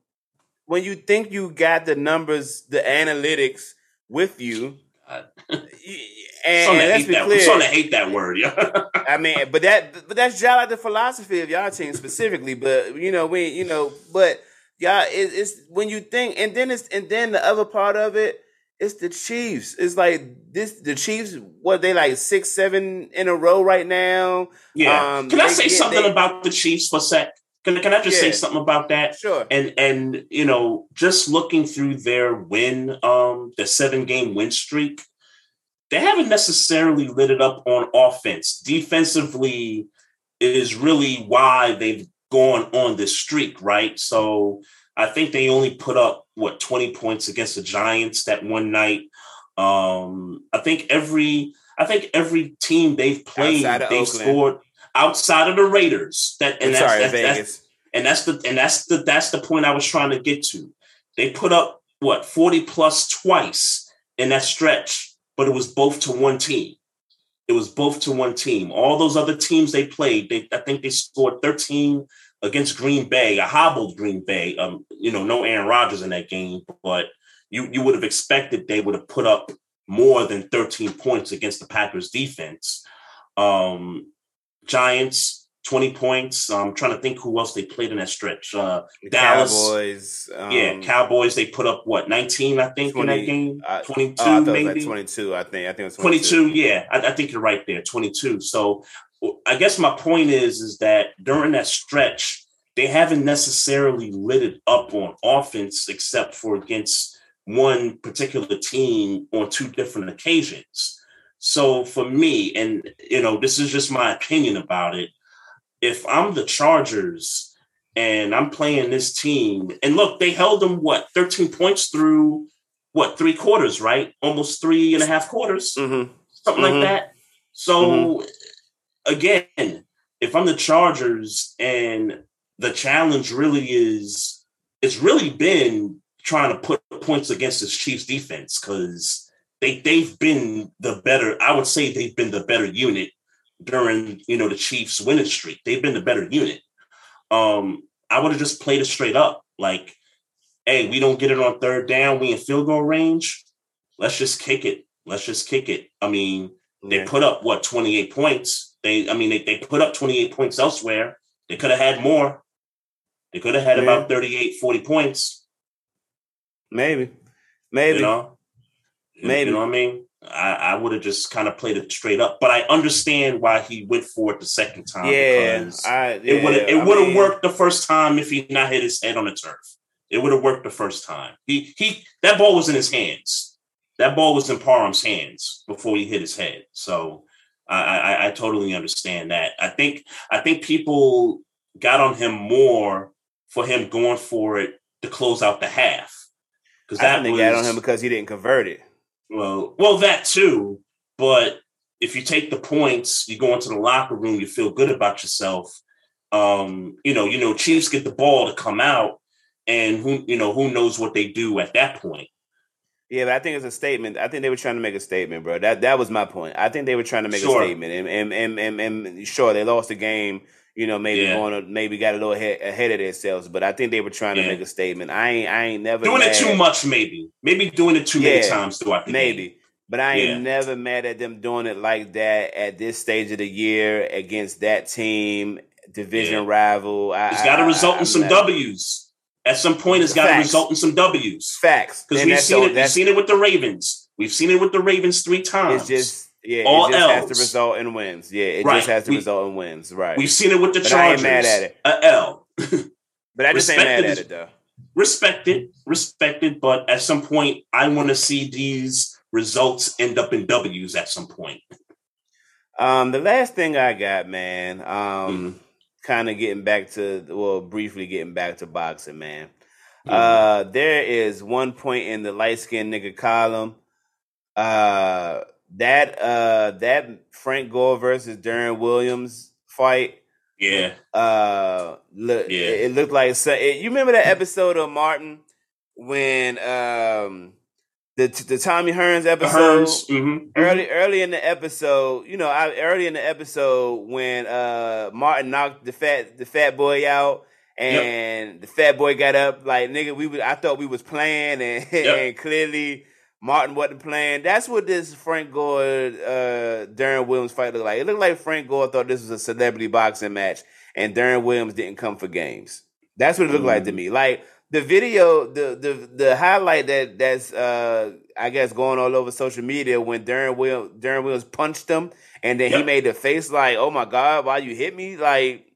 when you think you got the numbers, the analytics with you, I'm and, let's be that. I'm clear. starting to hate that word. Yeah. I mean, but that but that's y'all like the philosophy of y'all team specifically. But you know, we you know, but y'all it, it's when you think, and then it's and then the other part of it, it's the Chiefs. It's like this the Chiefs. What they like six, seven in a row right now. yeah. Um, can I say get- something they- about the Chiefs for a sec? Can, can I just say something about that? Sure. and and you know just looking through their win um the seven game win streak they haven't necessarily lit it up on offense defensively is really why they've gone on this streak right so i think they only put up what 20 points against the giants that one night um i think every i think every team they've played Outside of they Oakland. scored outside of the raiders that and that's, sorry, that's, that's and that's the and that's the that's the point I was trying to get to. They put up what 40 plus twice in that stretch, but it was both to one team. It was both to one team. All those other teams they played, they I think they scored 13 against Green Bay, a hobbled Green Bay. Um, you know, no Aaron Rodgers in that game, but you you would have expected they would have put up more than 13 points against the Packers defense. Um, Giants 20 points. I'm trying to think who else they played in that stretch. Uh, Dallas. Cowboys. Um, yeah, Cowboys. They put up what 19, I think, in 20, that game. I- 22, Oh, I thought it was maybe. like 22. I think. I think it was 22. 22 yeah I, I think you're right there 22 so i guess my point is is that during that stretch they haven't necessarily lit it up on offense except for against one particular team on two different occasions so for me and you know this is just my opinion about it if I'm the Chargers and I'm playing this team, and look, they held them what 13 points through what three quarters, right? Almost three and a half quarters, Mm-hmm. something Mhm. like that. So again, if I'm the Chargers and the challenge really is, it's really been trying to put points against this Chiefs defense because they they've been the better. I would say they've been the better unit during you know the Chiefs winning streak. They've been the better unit. Um, I would have just played it straight up, like, hey, we don't get it on third down, we in field goal range. Let's just kick it. Let's just kick it. I mean, they put up what 28 points. They, I mean, they, they put up 28 points elsewhere. They could have had more. They could have had Yeah. about 38, 40 points. Maybe, maybe. You know, Maybe. You know what I mean? I, I would have just kind of played it straight up, but I understand why he went for it the second time. yeah, because I, it would have it would have worked the first time if he not hit his head on the turf. It would have worked the first time. He he that ball was in his hands. That ball was in Parham's hands before he hit his head. So I, I I totally understand that. I think I think people got on him more for him going for it to close out the half because I that think they got on him because he didn't convert it. Well, well, that too. But if you take the points, you go into the locker room, you feel good about yourself. Um, you know, you know, Chiefs get the ball to come out, and who you know who knows what they do at that point. Yeah, but I think it's a statement. I think they were trying to make a statement, bro. That that was my point. I think they were trying to make Sure. a statement, and and, and and and sure they lost the game. You know, maybe Yeah. going to, maybe got a little ahead, ahead of themselves, but I think they were trying Yeah. to make a statement. I ain't I ain't never Doing it too much, maybe, maybe doing it too many times the game. maybe. But I ain't Yeah. never mad at them doing it like that at this stage of the year against that team, division Yeah. rival. I, It's got to result I- in some I'm not- W's. At some point, it's got to result in some W's. Facts. Because we've seen it. We've seen it with the Ravens. We've seen it with the Ravens three times. It's just yeah, All it just has to Ls. result in wins. Yeah, it Right. just has to We- result in wins. Right. We've seen it with the But I ain't mad at it. A L. but I just ain't mad at it though. respected, respected, but at some point, I want to see these results end up in W's at some point. Um, the last thing I got, man, um, Mm-hmm. kind of getting back to well, briefly getting back to boxing, man. Mhm. Uh, there is one point in the light skinned nigga column. Uh, that uh, that Frank Gore versus Deron Williams fight. Yeah, Uh, look, Yeah. it, it looked like so, it, you remember that episode of Martin when um the the Tommy Hearns episode Hearns. mhm, early early in the episode, you know, I, early in the episode when uh Martin knocked the fat the fat boy out and the fat boy got up like nigga we was, I thought we was playing and, Yep. and clearly Martin wasn't playing. That's what this Frank Gore uh Deron Williams fight looked like. It looked like Frank Gore thought this was a celebrity boxing match and Deron Williams didn't come for games. That's what it looked like to Mm. me. Like the video, the the the highlight that that's uh I guess going all over social media when Deron Will Deron Williams punched him and then he made the face like, "Oh my god, why you hit me?" Like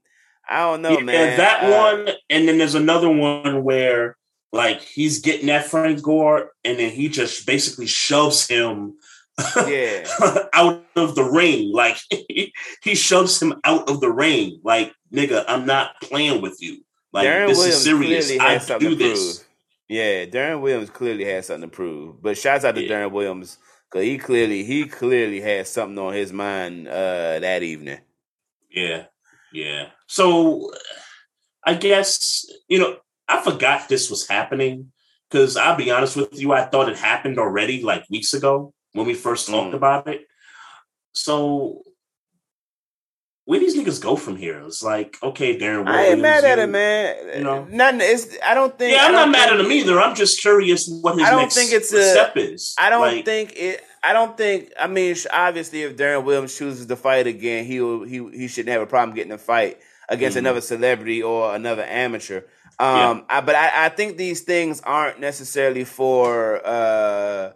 I don't know, yeah, man. that Uh, one, and then there's another one where like he's getting that Frank Gore, and then he just basically shoves him Yeah. out of the ring. Like he, he shoves him out of the ring. Like nigga, I'm not playing with you. Like Deron this Williams is serious. I do to this. prove. Yeah, Deron Williams clearly has something to prove. But shouts out to Yeah. Deron Williams because he clearly he clearly had something on his mind uh that evening. Yeah, yeah. So I guess, you know, I forgot this was happening because I'll be honest with you, I thought it happened already like weeks ago when we first talked Mm. about it. So where these niggas go from here? It's like, okay, Deron Williams, I ain't mad at him, man. you know. nothing. It's I don't think. Yeah, I'm not mad at him either. I'm just curious what his I don't next think it's a- step is. I don't Like, think it. I don't think. I mean, obviously, if Deron Williams chooses to fight again, he will, he he shouldn't have a problem getting a fight against Mhm. another celebrity or another amateur. Um, I, but I, I think these things aren't necessarily for. Uh,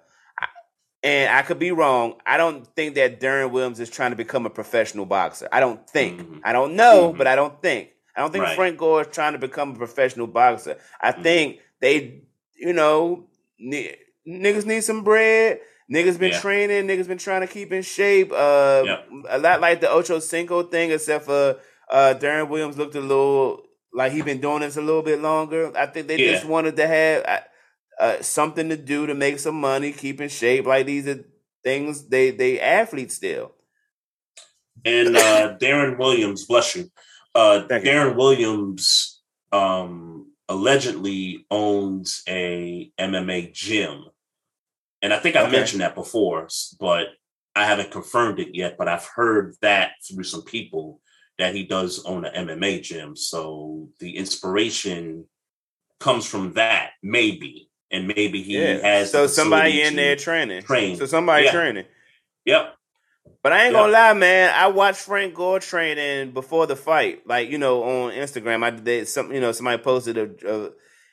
and I could be wrong. I don't think that Deron Williams is trying to become a professional boxer. I don't think. Mhm. I don't know, Mhm. but I don't think. I don't think Right. Frank Gore is trying to become a professional boxer. I Mhm. think they, you know, ni- niggas need some bread. Niggas been Yeah. training. Niggas been trying to keep in shape. Uh, Yep. a lot like the Ocho Cinco thing, except for uh Deron Williams looked a little like he been doing this a little bit longer. I think they Yeah. just wanted to have uh, uh, something to do to make some money, keep in shape. Like these are things they they athletes still. And uh, Deron Williams, bless you. Uh, Thank you. Deron Williams um, allegedly owns a MMA gym, and I think I Okay. mentioned that before, but I haven't confirmed it yet. But I've heard that through some people that he does own an MMA gym. So the inspiration comes from that, maybe, and maybe he Yeah. has So somebody in there training. train. So somebody Yeah. training. Yep. But I ain't Yeah. gonna lie, man. I watched Frank Gore training before the fight, like you know, on Instagram. I did some, you know, somebody posted a, a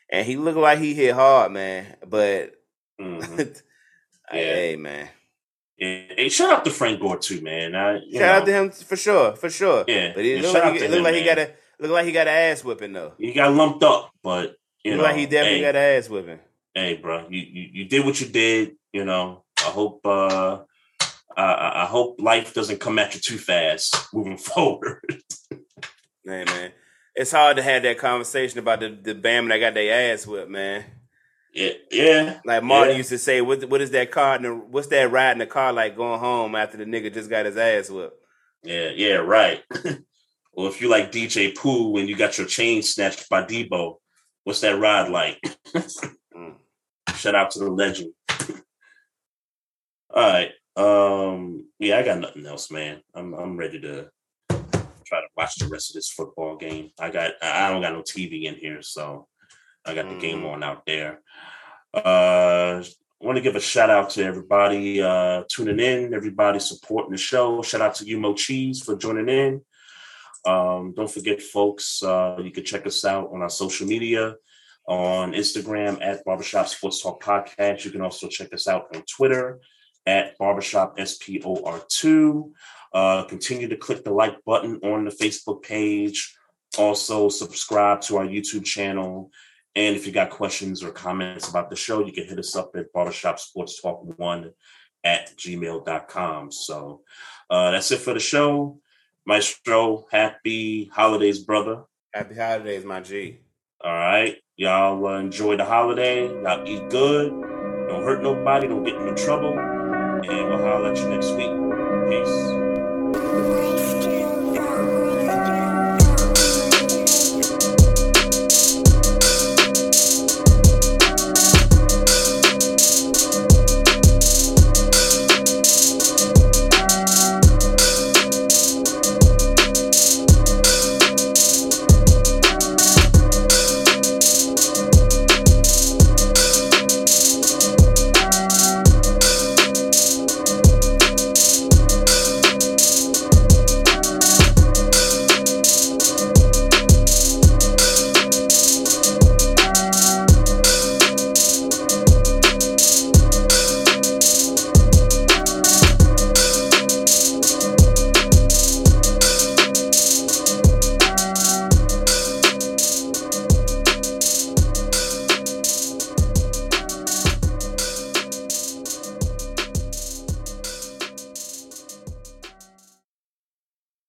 and he looked like he hit hard, man. But Mhm. hey, man, Yeah. Hey, shout out to Frank Gore too, man. I, shout out to him for sure, for sure. Yeah, but it looked like, he, looked like he got a look like he got an ass whipping though. He got lumped up, but you know, like he definitely hey, got an ass whipping. hey, bro, you, you you did what you did. You know, I hope uh, I- I, hope life doesn't come at you too fast moving forward. Man, man, it's hard to have that conversation about the the bam that got their ass whipped, man. Yeah, yeah, Like Martin Yeah. used to say, what what is that car? In the, what's that ride in the car like going home after the nigga just got his ass whipped? yeah, yeah, right. well, if you like DJ Pooh when you got your chain snatched by Debo, what's that ride like? Mm. Shout out to the legend. All right. Um, yeah, I got nothing else, man. I'm I'm ready to try to watch the rest of this football game. I got I don't got no TV in here, so I got the game Mm. on out there. Uh I want to give a shout out to everybody uh tuning in, everybody supporting the show. Shout out to you Mo Cheese for joining in. Um, don't forget, folks, uh, you can check us out on our social media on Instagram at Barbershop Sports Talk Podcast. You can also check us out on Twitter at Barbershop SPOR2. Uh, continue to click the like button on the Facebook page. Also, subscribe to our YouTube channel. And if you got questions or comments about the show, you can hit us up at Barbershop Sports Talk 1 at gmail.com. So uh, that's it for the show. Maestro, happy holidays, brother. Happy holidays, my G. All right. Y'all uh, enjoy the holiday. Y'all eat good. Don't hurt nobody. Don't get in trouble. And we'll holler at you next week. Peace.